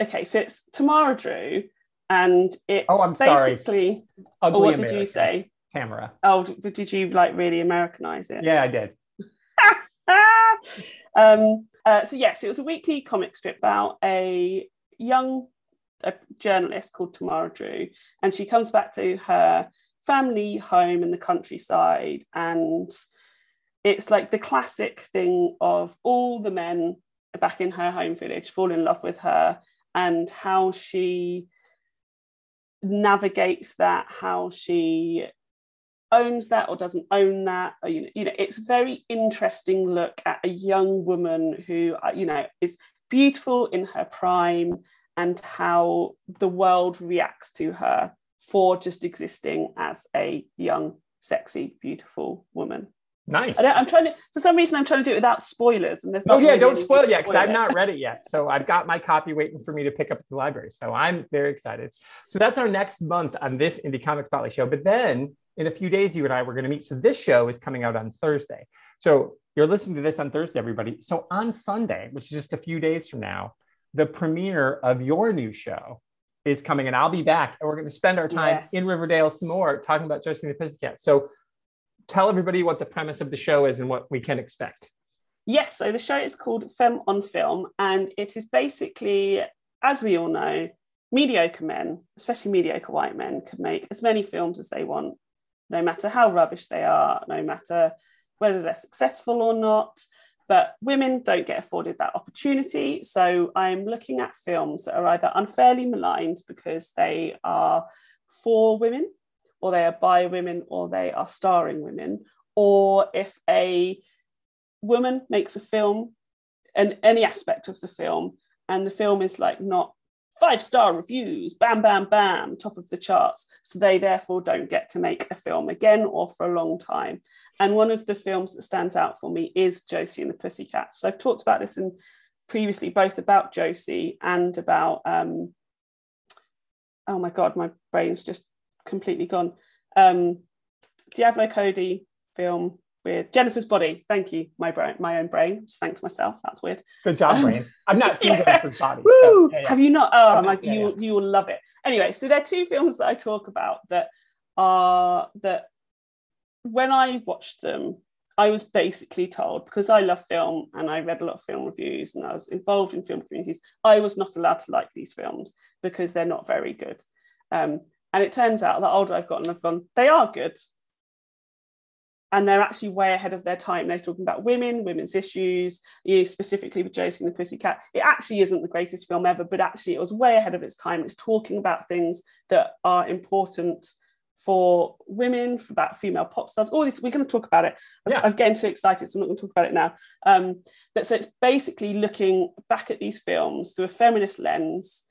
okay, so it's Tamara Drewe and it's Oh, I'm sorry. basically. Ugly Or what did you say? Tamara. Oh, did you like really Americanize it? Yeah, I did. um, uh, so yes, it was a weekly comic strip about a young a journalist called Tamara Drewe, and she comes back to her family home in the countryside, and it's like the classic thing of all the men back in her home village fall in love with her, and how she navigates that, how she owns that or doesn't own that. Or, you know, you know it's a very interesting look at a young woman who uh, you know is beautiful in her prime and how the world reacts to her for just existing as a young sexy beautiful woman Nice. I i'm trying to for some reason i'm trying to do it without spoilers and there's no. Oh yeah, really don't spoil it yet because I've not read it yet. So I've got my copy waiting for me to pick up at the library. So I'm very excited. So that's our next month on this Indie Comic Spotlight show. But then in a few days, you and I were going to meet. So this show is coming out on Thursday. So you're listening to this on Thursday, everybody. So on Sunday, which is just a few days from now, the premiere of your new show is coming, and I'll be back, and we're going to spend our time Yes. in Riverdale some more talking about Josie and the Pussycat. So tell everybody what the premise of the show is and what we can expect. Yes, so the show is called Femme on Film, and it is basically, as we all know, mediocre men, especially mediocre white men, can make as many films as they want, no matter how rubbish they are, no matter whether they're successful or not. But women don't get afforded that opportunity. So I'm looking at films that are either unfairly maligned because they are for women, or they are by women, or they are starring women, or if a woman makes a film and any aspect of the film and the film is like not five star reviews bam bam bam top of the charts. So they therefore don't get to make a film again or for a long time. And one of the films that stands out for me is josie and the pussycats. So i've talked about this in previously both about josie and about um oh my god my brain's just completely gone. Um diablo cody film with Jennifer's Body. Thank you, my brain, my own brain. Just thanks myself. That's weird. Good job, Um, Brain. I've not seen yeah. Jennifer's Body. Woo! So, yeah, yeah. Have you not? Oh, I've my, not- yeah, you will you will love it. Anyway, so there are two films that I talk about that are that when I watched them, I was basically told because I love film and I read a lot of film reviews and I was involved in film communities, I was not allowed to like these films because they're not very good. Um, and it turns out the older I've gotten, I've gone, they are good. And they're actually way ahead of their time. They're talking about women, women's issues, you know, specifically with Josie and the Pussycat. It actually isn't the greatest film ever, but actually it was way ahead of its time. It's talking about things that are important for women, for about female pop stars, all this. We're going to talk about it. I'm- Yeah. I'm getting too excited, so I'm not going to talk about it now. Um, but so it's basically looking back at these films through a feminist lens.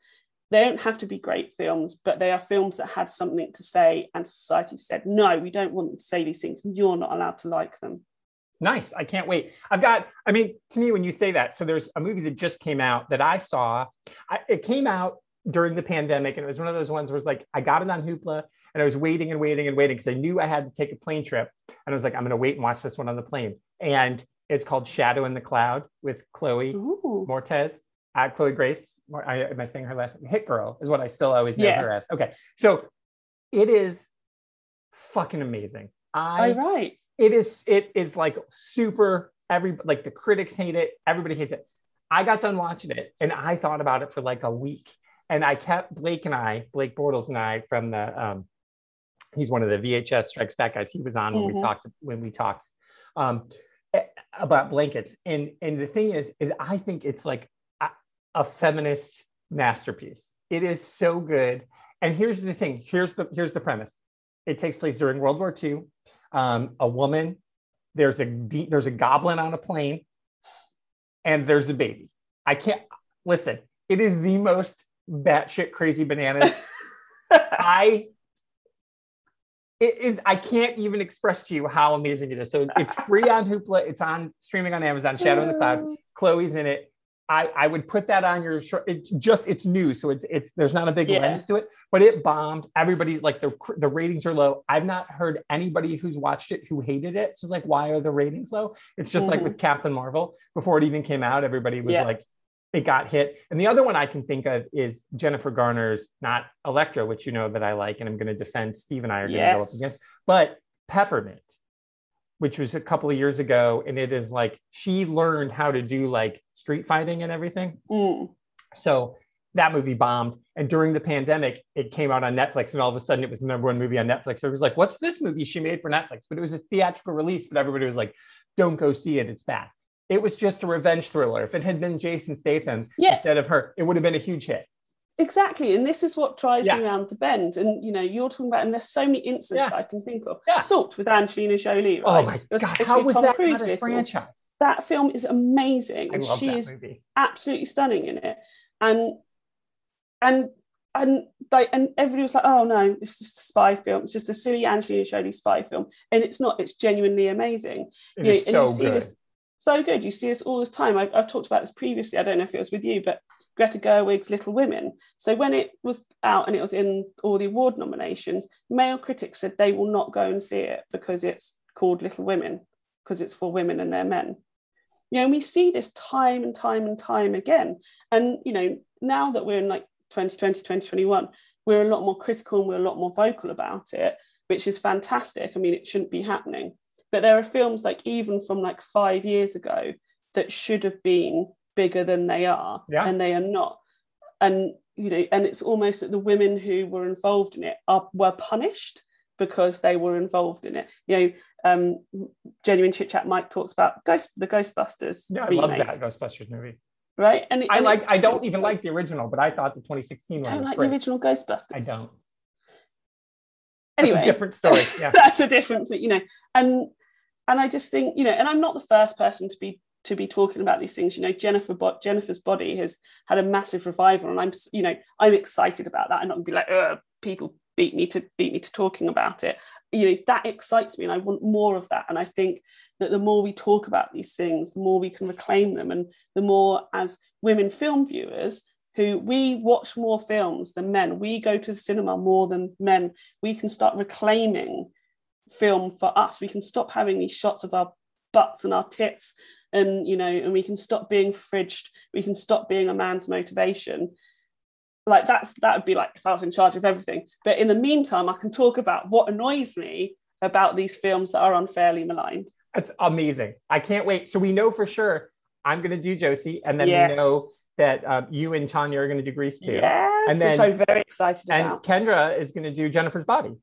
They don't have to be great films, but they are films that had something to say, and society said, no, we don't want them to say these things, and you're not allowed to like them. Nice. I can't wait. I've got, I mean, to me, when you say that, so there's a movie that just came out that I saw. I, it came out during the pandemic, and it was one of those ones where it's like, I got it on Hoopla, and I was waiting and waiting and waiting because I knew I had to take a plane trip. And I was like, I'm going to wait and watch this one on the plane. And it's called Shadow in the Cloud with Chloe Ooh. Moretz. Uh, Chloe Grace, I, am I saying her last name? Hit Girl is what I still always know Yeah. her as. Okay. So it is fucking amazing. I Oh, right. it is it is like super every like the critics hate it everybody hates it i got done watching it and i thought about it for like a week and i kept blake and i blake bortles and i from the um he's one of the vhs strikes back guys he was on when we Mhm. talked when we talked um about blankets and and the thing is is i think it's like a, feminist masterpiece. It is so good. And here's the thing. Here's the here's the premise. It takes place during world war ii um, a woman there's a there's a goblin on a plane and there's a baby. I can't listen it is the most batshit crazy bananas. I it is i can't even express to you how amazing it is. So it's free on hoopla it's on streaming on amazon shadow in the cloud. Chloe's in it I, I would put that on your short. It's just it's new, so it's it's there's not a big Yeah. lens to it, but it bombed. Everybody's like the the ratings are low. I've not heard anybody who's watched it who hated it. So it's like, why are the ratings low? It's just like Mhm. with Captain Marvel before it even came out. Everybody was Yeah. like, it got hit. And the other one I can think of is Jennifer Garner's not Elektra, which you know that I like, and I'm going to defend. Steve and I are going to go up Yes. against, but Peppermint, which was a couple of years ago, and it is like she learned how to do like street fighting and everything. Mm. So that movie bombed. And during the pandemic, it came out on Netflix, and all of a sudden it was the number one movie on Netflix. So it was like, what's this movie she made for Netflix? But it was a theatrical release, but everybody was like, don't go see it. It's bad. It was just a revenge thriller. If it had been Jason Statham Yeah. instead of her, it would have been a huge hit. Exactly, and this is what drives Yeah. me around the bend. And you know, you're talking about, and there's so many instances Yeah. that I can think of. Yeah. Salt with Angelina Jolie. Oh right? Oh my was God. How was Tom that Cruise not a franchise? That film is amazing, I and she is movie. absolutely stunning in it. And and and like and everybody was like, oh no, it's just a spy film. It's just a silly Angelina Jolie spy film, and it's not. It's genuinely amazing. It you and so you see good. this so good. You see this all this time. I've, I've talked about this previously. I don't know if it was with you, but Greta Gerwig's Little Women. So when it was out and it was in all the award nominations, male critics said they will not go and see it because it's called Little Women because it's for women and their men. You know, we see this time and time and time again. And you know, now that we're in like 2020, 2021, we're a lot more critical and we're a lot more vocal about it, which is fantastic. I mean, it shouldn't be happening but there are films like even from like five years ago that should have been bigger than they are Yeah. and they are not and you know and it's almost that the women who were involved in it are were punished because they were involved in it you know um genuine chit chat mike talks about ghost the ghostbusters Yeah, I remake, love that Ghostbusters movie. right and it- I and like i don't even like the original, but I thought the 2016 I one don't was like great. the original ghostbusters I don't. anyway That's a different story. Yeah. that's a difference you know and and i just think you know and i'm not the first person to be to be talking about these things. You know jennifer Bo- jennifer's body has had a massive revival and i'm you know i'm excited about that i'm not to be like people beat me to beat me to talking about it. You know that excites me and i want more of that and i think that the more we talk about these things the more we can reclaim them and the more as women film viewers who we watch more films than men we go to the cinema more than men we can start reclaiming film for us. We can stop having these shots of our butts and our tits and you know and we can stop being fridged we can stop being a man's motivation like that's that would be like if i was in charge of everything but in the meantime i can talk about what annoys me about these films that are unfairly maligned That's amazing. I can't wait. So we know for sure I'm going to do Josie, and then Yes. we know that um, you and Tanya are going to do Grease too. yes And which then- i'm very excited And about Kendra is going to do Jennifer's Body.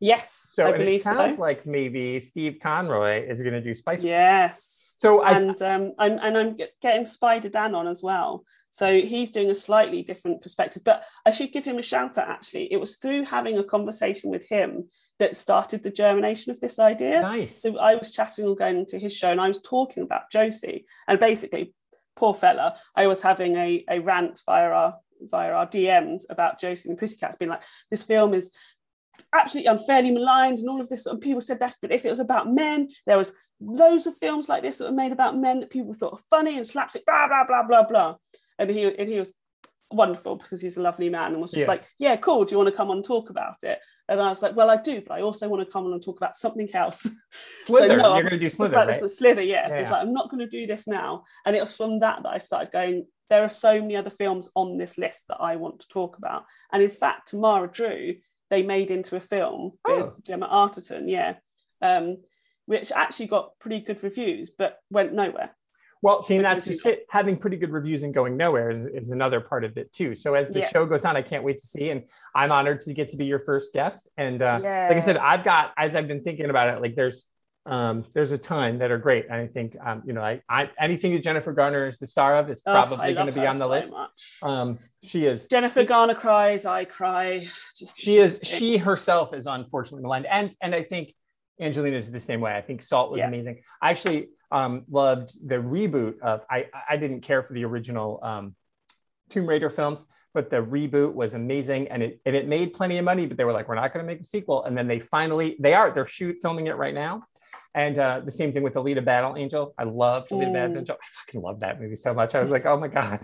Yes So i believe it sounds so like maybe Steve Conroy is going to do Spice. yes So I, and um, I'm and I'm getting Spider Dan on as well. So he's doing a slightly different perspective. But I should give him a shout out. Actually, it was through having a conversation with him that started the germination of this idea. nice. So I was chatting or going to his show, and I was talking about Josie, and basically, poor fella, I was having a, a rant via our via our DMs about Josie and the Pussycats, being like, this film is absolutely unfairly maligned and all of this and people said that but if it was about men there was loads of films like this that were made about men that people thought funny and slapstick blah blah blah blah blah and he and he was wonderful because he's a lovely man and was just Yes. like yeah cool do you want to come on and talk about it and I was like well I do but I also want to come on and talk about something else Slither. no, You're going to do Slither, right? this Slither, yes. Yeah, It's yeah. like I'm not going to do this now, and it was from that that I started going. There are so many other films on this list that I want to talk about, and in fact, Tamara Drewe they made into a film Oh. with Gemma Arterton, yeah, um, which actually got pretty good reviews, but went nowhere. Well, see, and What that's do you just think? it. Having pretty good reviews and going nowhere is, is another part of it too. So as the Yeah. show goes on, I can't wait to see. And I'm honored to get to be your first guest. And uh, like I said, I've got as I've been thinking about it, like there's um, there's a ton that are great. And I think um, you know, I, I anything that Jennifer Garner is the star of is Oh, probably going to be on the so list. Um, she is. Jennifer Garner cries, I cry. Just she it's is just- she herself is unfortunately maligned. And and i think angelina is the same way. I think salt was Yeah. amazing. I actually um loved the reboot of i i didn't care for the original um tomb raider films but the reboot was amazing. And it and it made plenty of money but they were like we're not going to make a sequel. And then they finally they are they're shoot filming it right now and uh, the same thing with Alita Battle Angel. I loved Alita Battle Mm. Angel. I fucking love that movie so much. I was like, oh my God.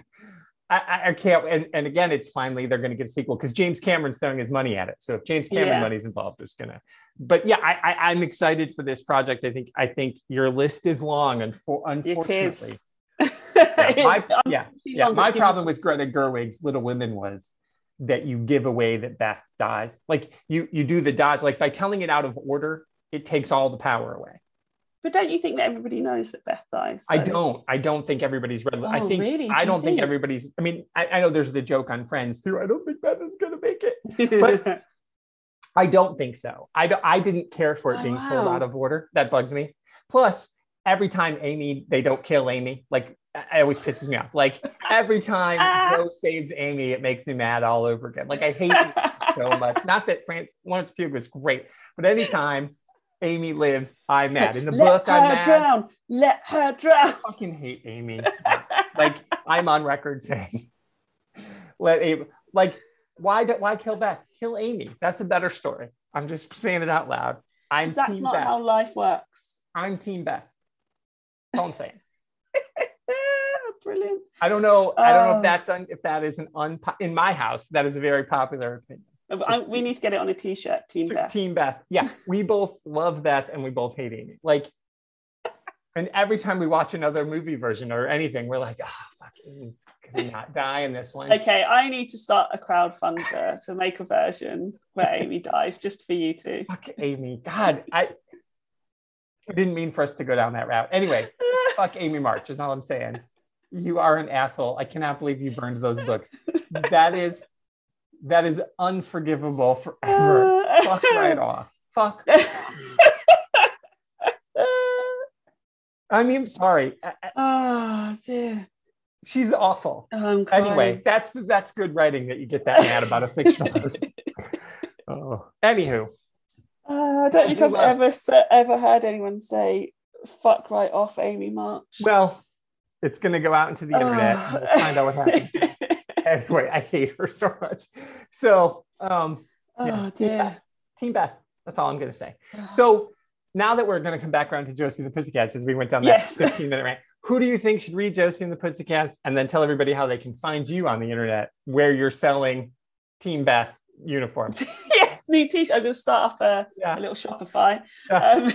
I, I- can't. And, and again, it's finally they're going to get a sequel because James Cameron's throwing his money at it. So if James Cameron Yeah. money's involved, it's gonna. But yeah, I, I, I'm excited for this project. I think I think your list is long, and for unfortunately, is. Yeah, my, yeah, yeah. My problem with Greta Gerwig's Little Women was that you give away that Beth dies. Like you you do the dodge, like by telling it out of order, it takes all the power away. But don't you think that everybody knows that Beth dies? I don't. I don't think everybody's read. I Oh, think really? Do I don't think think? everybody's. I mean, I, I know there's the joke on Friends too. I don't think Beth is gonna make it. But- I don't think so. I don't, I didn't care for it Oh, being told out of order. That bugged me. Plus, every time Amy, they don't kill Amy. Like it always pisses me off. Like every time Ah. Jo saves Amy, it makes me mad all over again. Like I hate it so much. Not that France Lawrence Pugh was great, but anytime Amy lives, I'm mad. In the Let book, I'm mad. drown. Let her drown. I fucking hate Amy. like I'm on record saying, let Amy like why do, why kill Beth? Kill Amy. That's a better story. I'm just saying it out loud. I'm that's not Beth. how life works. I'm team Beth. That's all I'm saying. Brilliant. I don't know. I don't know if um, that's un, if that is an unpo- in my house. That is a very popular opinion. I, uh, we need to get it on a t-shirt. Team Beth. Team Beth. Yeah, we both love Beth and we both hate Amy. Like, and every time we watch another movie version or anything, we're like, oh fuck, Amy's gonna not die in this one. Okay, I need to start a crowdfunder to make a version where Amy dies, just for you two. Fuck Amy. God, I, I didn't mean for us to go down that route. Anyway, fuck Amy March is all I'm saying. You are an asshole. I cannot believe you burned those books. That is that is unforgivable forever. Fuck right off. Fuck. I mean, sorry. I- I- oh dear. She's awful. I'm. Anyway, that's that's good writing that you get that mad about a fictional person. Oh. Anywho, Uh, I don't think I've ever ever heard anyone say "fuck right off" Amy March. well, it's gonna go out into the internet Oh. and we'll find out what happens. anyway, I hate her so much. So, um, oh Yeah. dear. Team Beth. That's all I'm gonna say. So now that we're gonna come back around to Josie and the Pussycats as we went down that Yes. 15 minute rant, who do you think should read Josie and the Pussycats and then tell everybody how they can find you on the internet where you're selling Team Beth uniforms? yeah, new t-shirt. I'm going to start off a, Yeah. a little Shopify. Yeah. Um,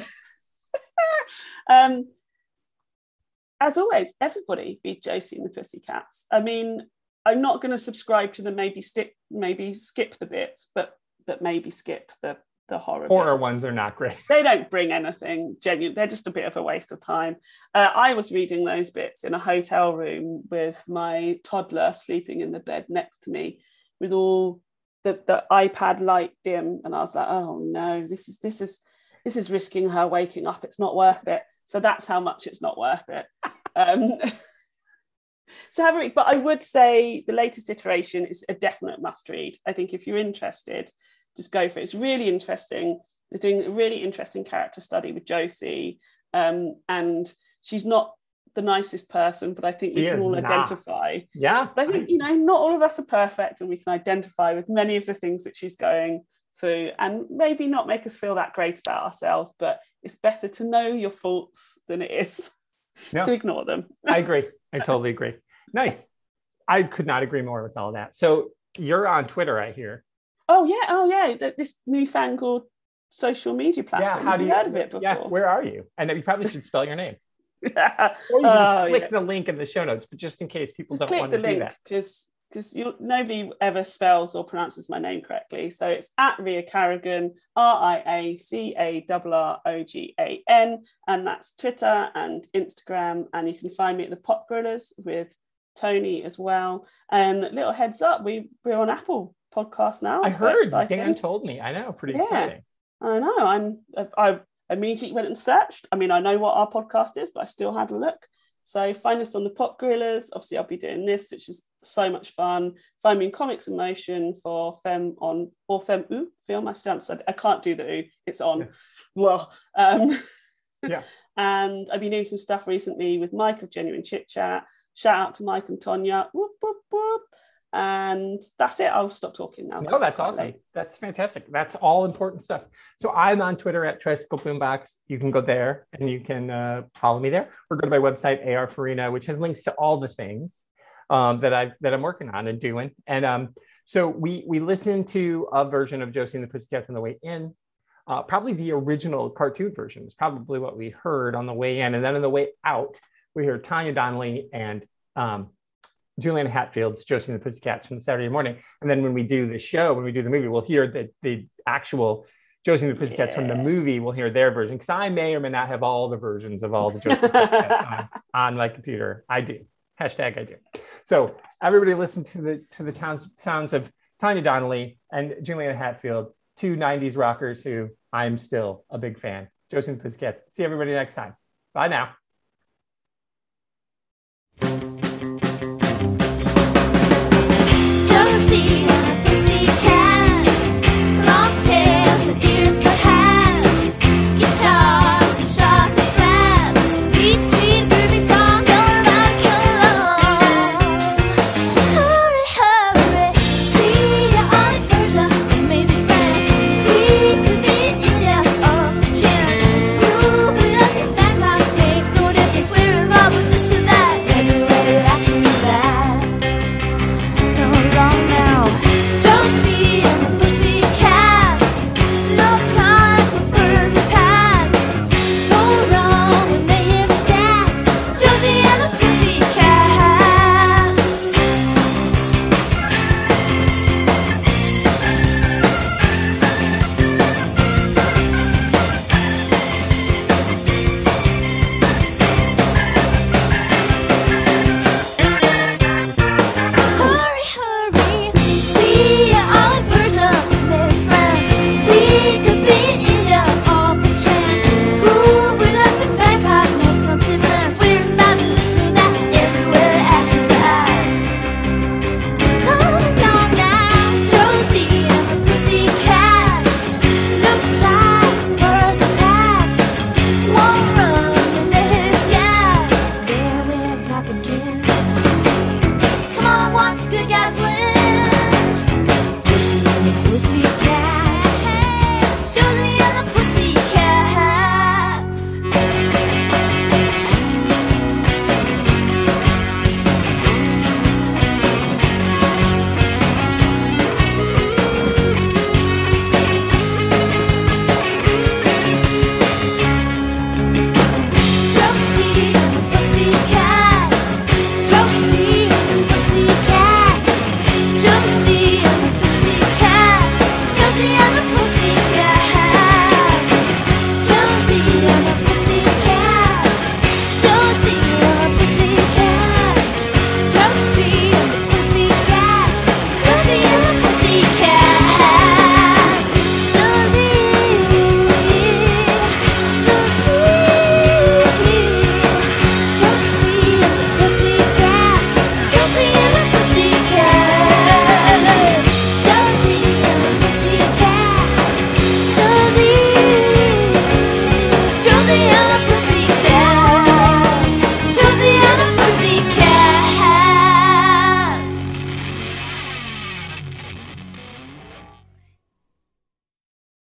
um, as always, everybody read Josie and the Pussycats. I mean, I'm not going to subscribe to the maybe stick, maybe skip the bits, but but maybe skip the the horror. Horror bits. ones are not great. They don't bring anything genuine. They're just a bit of a waste of time. Uh, I was reading those bits in a hotel room with my toddler sleeping in the bed next to me, with all the, the iPad light dim, and I was like, "Oh no, this is this is this is risking her waking up. It's not worth it." So that's how much it's not worth it. Um, so have a read. But I would say the latest iteration is a definite must read. I think if you're interested, just go for it. It's really interesting. They're doing a really interesting character study with Josie, um, and she's not the nicest person, but I think we She can all not. identify. Yeah. But I think you know, not all of us are perfect, and we can identify with many of the things that she's going through, and maybe not make us feel that great about ourselves. But it's better to know your faults than it is Yeah. to ignore them. I agree. I totally agree. Nice. I could not agree more with all that. So you're on Twitter, I hear. Oh yeah, oh yeah, th- this newfangled social media platform. Yeah. How Have do you heard of it before? Yeah. Where are you? And you probably should spell your name. oh, Or you can just yeah. click the link in the show notes, but just in case people Just don't want to do that. because because nobody ever spells or pronounces my name correctly. So it's at Ria Carrigan, R I A C A R R O G A N, and that's Twitter and Instagram. And you can find me at the Pop Guerrillas with Tony as well. And little heads up, we we're on Apple Podcast now. I heard. Dan told me. I know, pretty Yeah. exciting. I know. I'm. I immediately went and searched. I mean, I know what our podcast is, but I still had a look. So find us on the Pop Guerrillas. Obviously, I'll be doing this, which is so much fun. Find me in Comics in Motion for Fem on or Fem U film. I still said I can't do the U. It's on. Yeah. Well, um, Yeah. and I've been doing some stuff recently with Mike of Genuine Chit Chat. Shout out to Mike and Tonya. Whoop, whoop, whoop. And that's it. I'll stop talking now. No, that's awesome. late. That's fantastic. That's all important stuff. So I'm on Twitter at Tricycle Boombox. You can go there and you can uh, follow me there, or go to my website AR Farina, which has links to all the things um, that I that I'm working on and doing. And um, so we we listened to a version of Josie and the Pussycats on the way in. Uh, probably the original cartoon version is probably what we heard on the way in, and then on the way out, we hear Tanya Donelly and um, Julian Hatfield's Josie and the Pussycats from the Saturday morning. And then when we do the show, when we do the movie, we'll hear the, the actual Josie and the Pussycats from the movie. We'll hear their version because I may or may not have all the versions of all the Josie and the Pussycats on my computer. I do. Hashtag I do. So everybody listen to the to the towns, sounds of Tanya Donelly and Juliana Hatfield, two 90s rockers who I'm still a big fan. Josie and the Pussycats. See everybody next time. Bye now.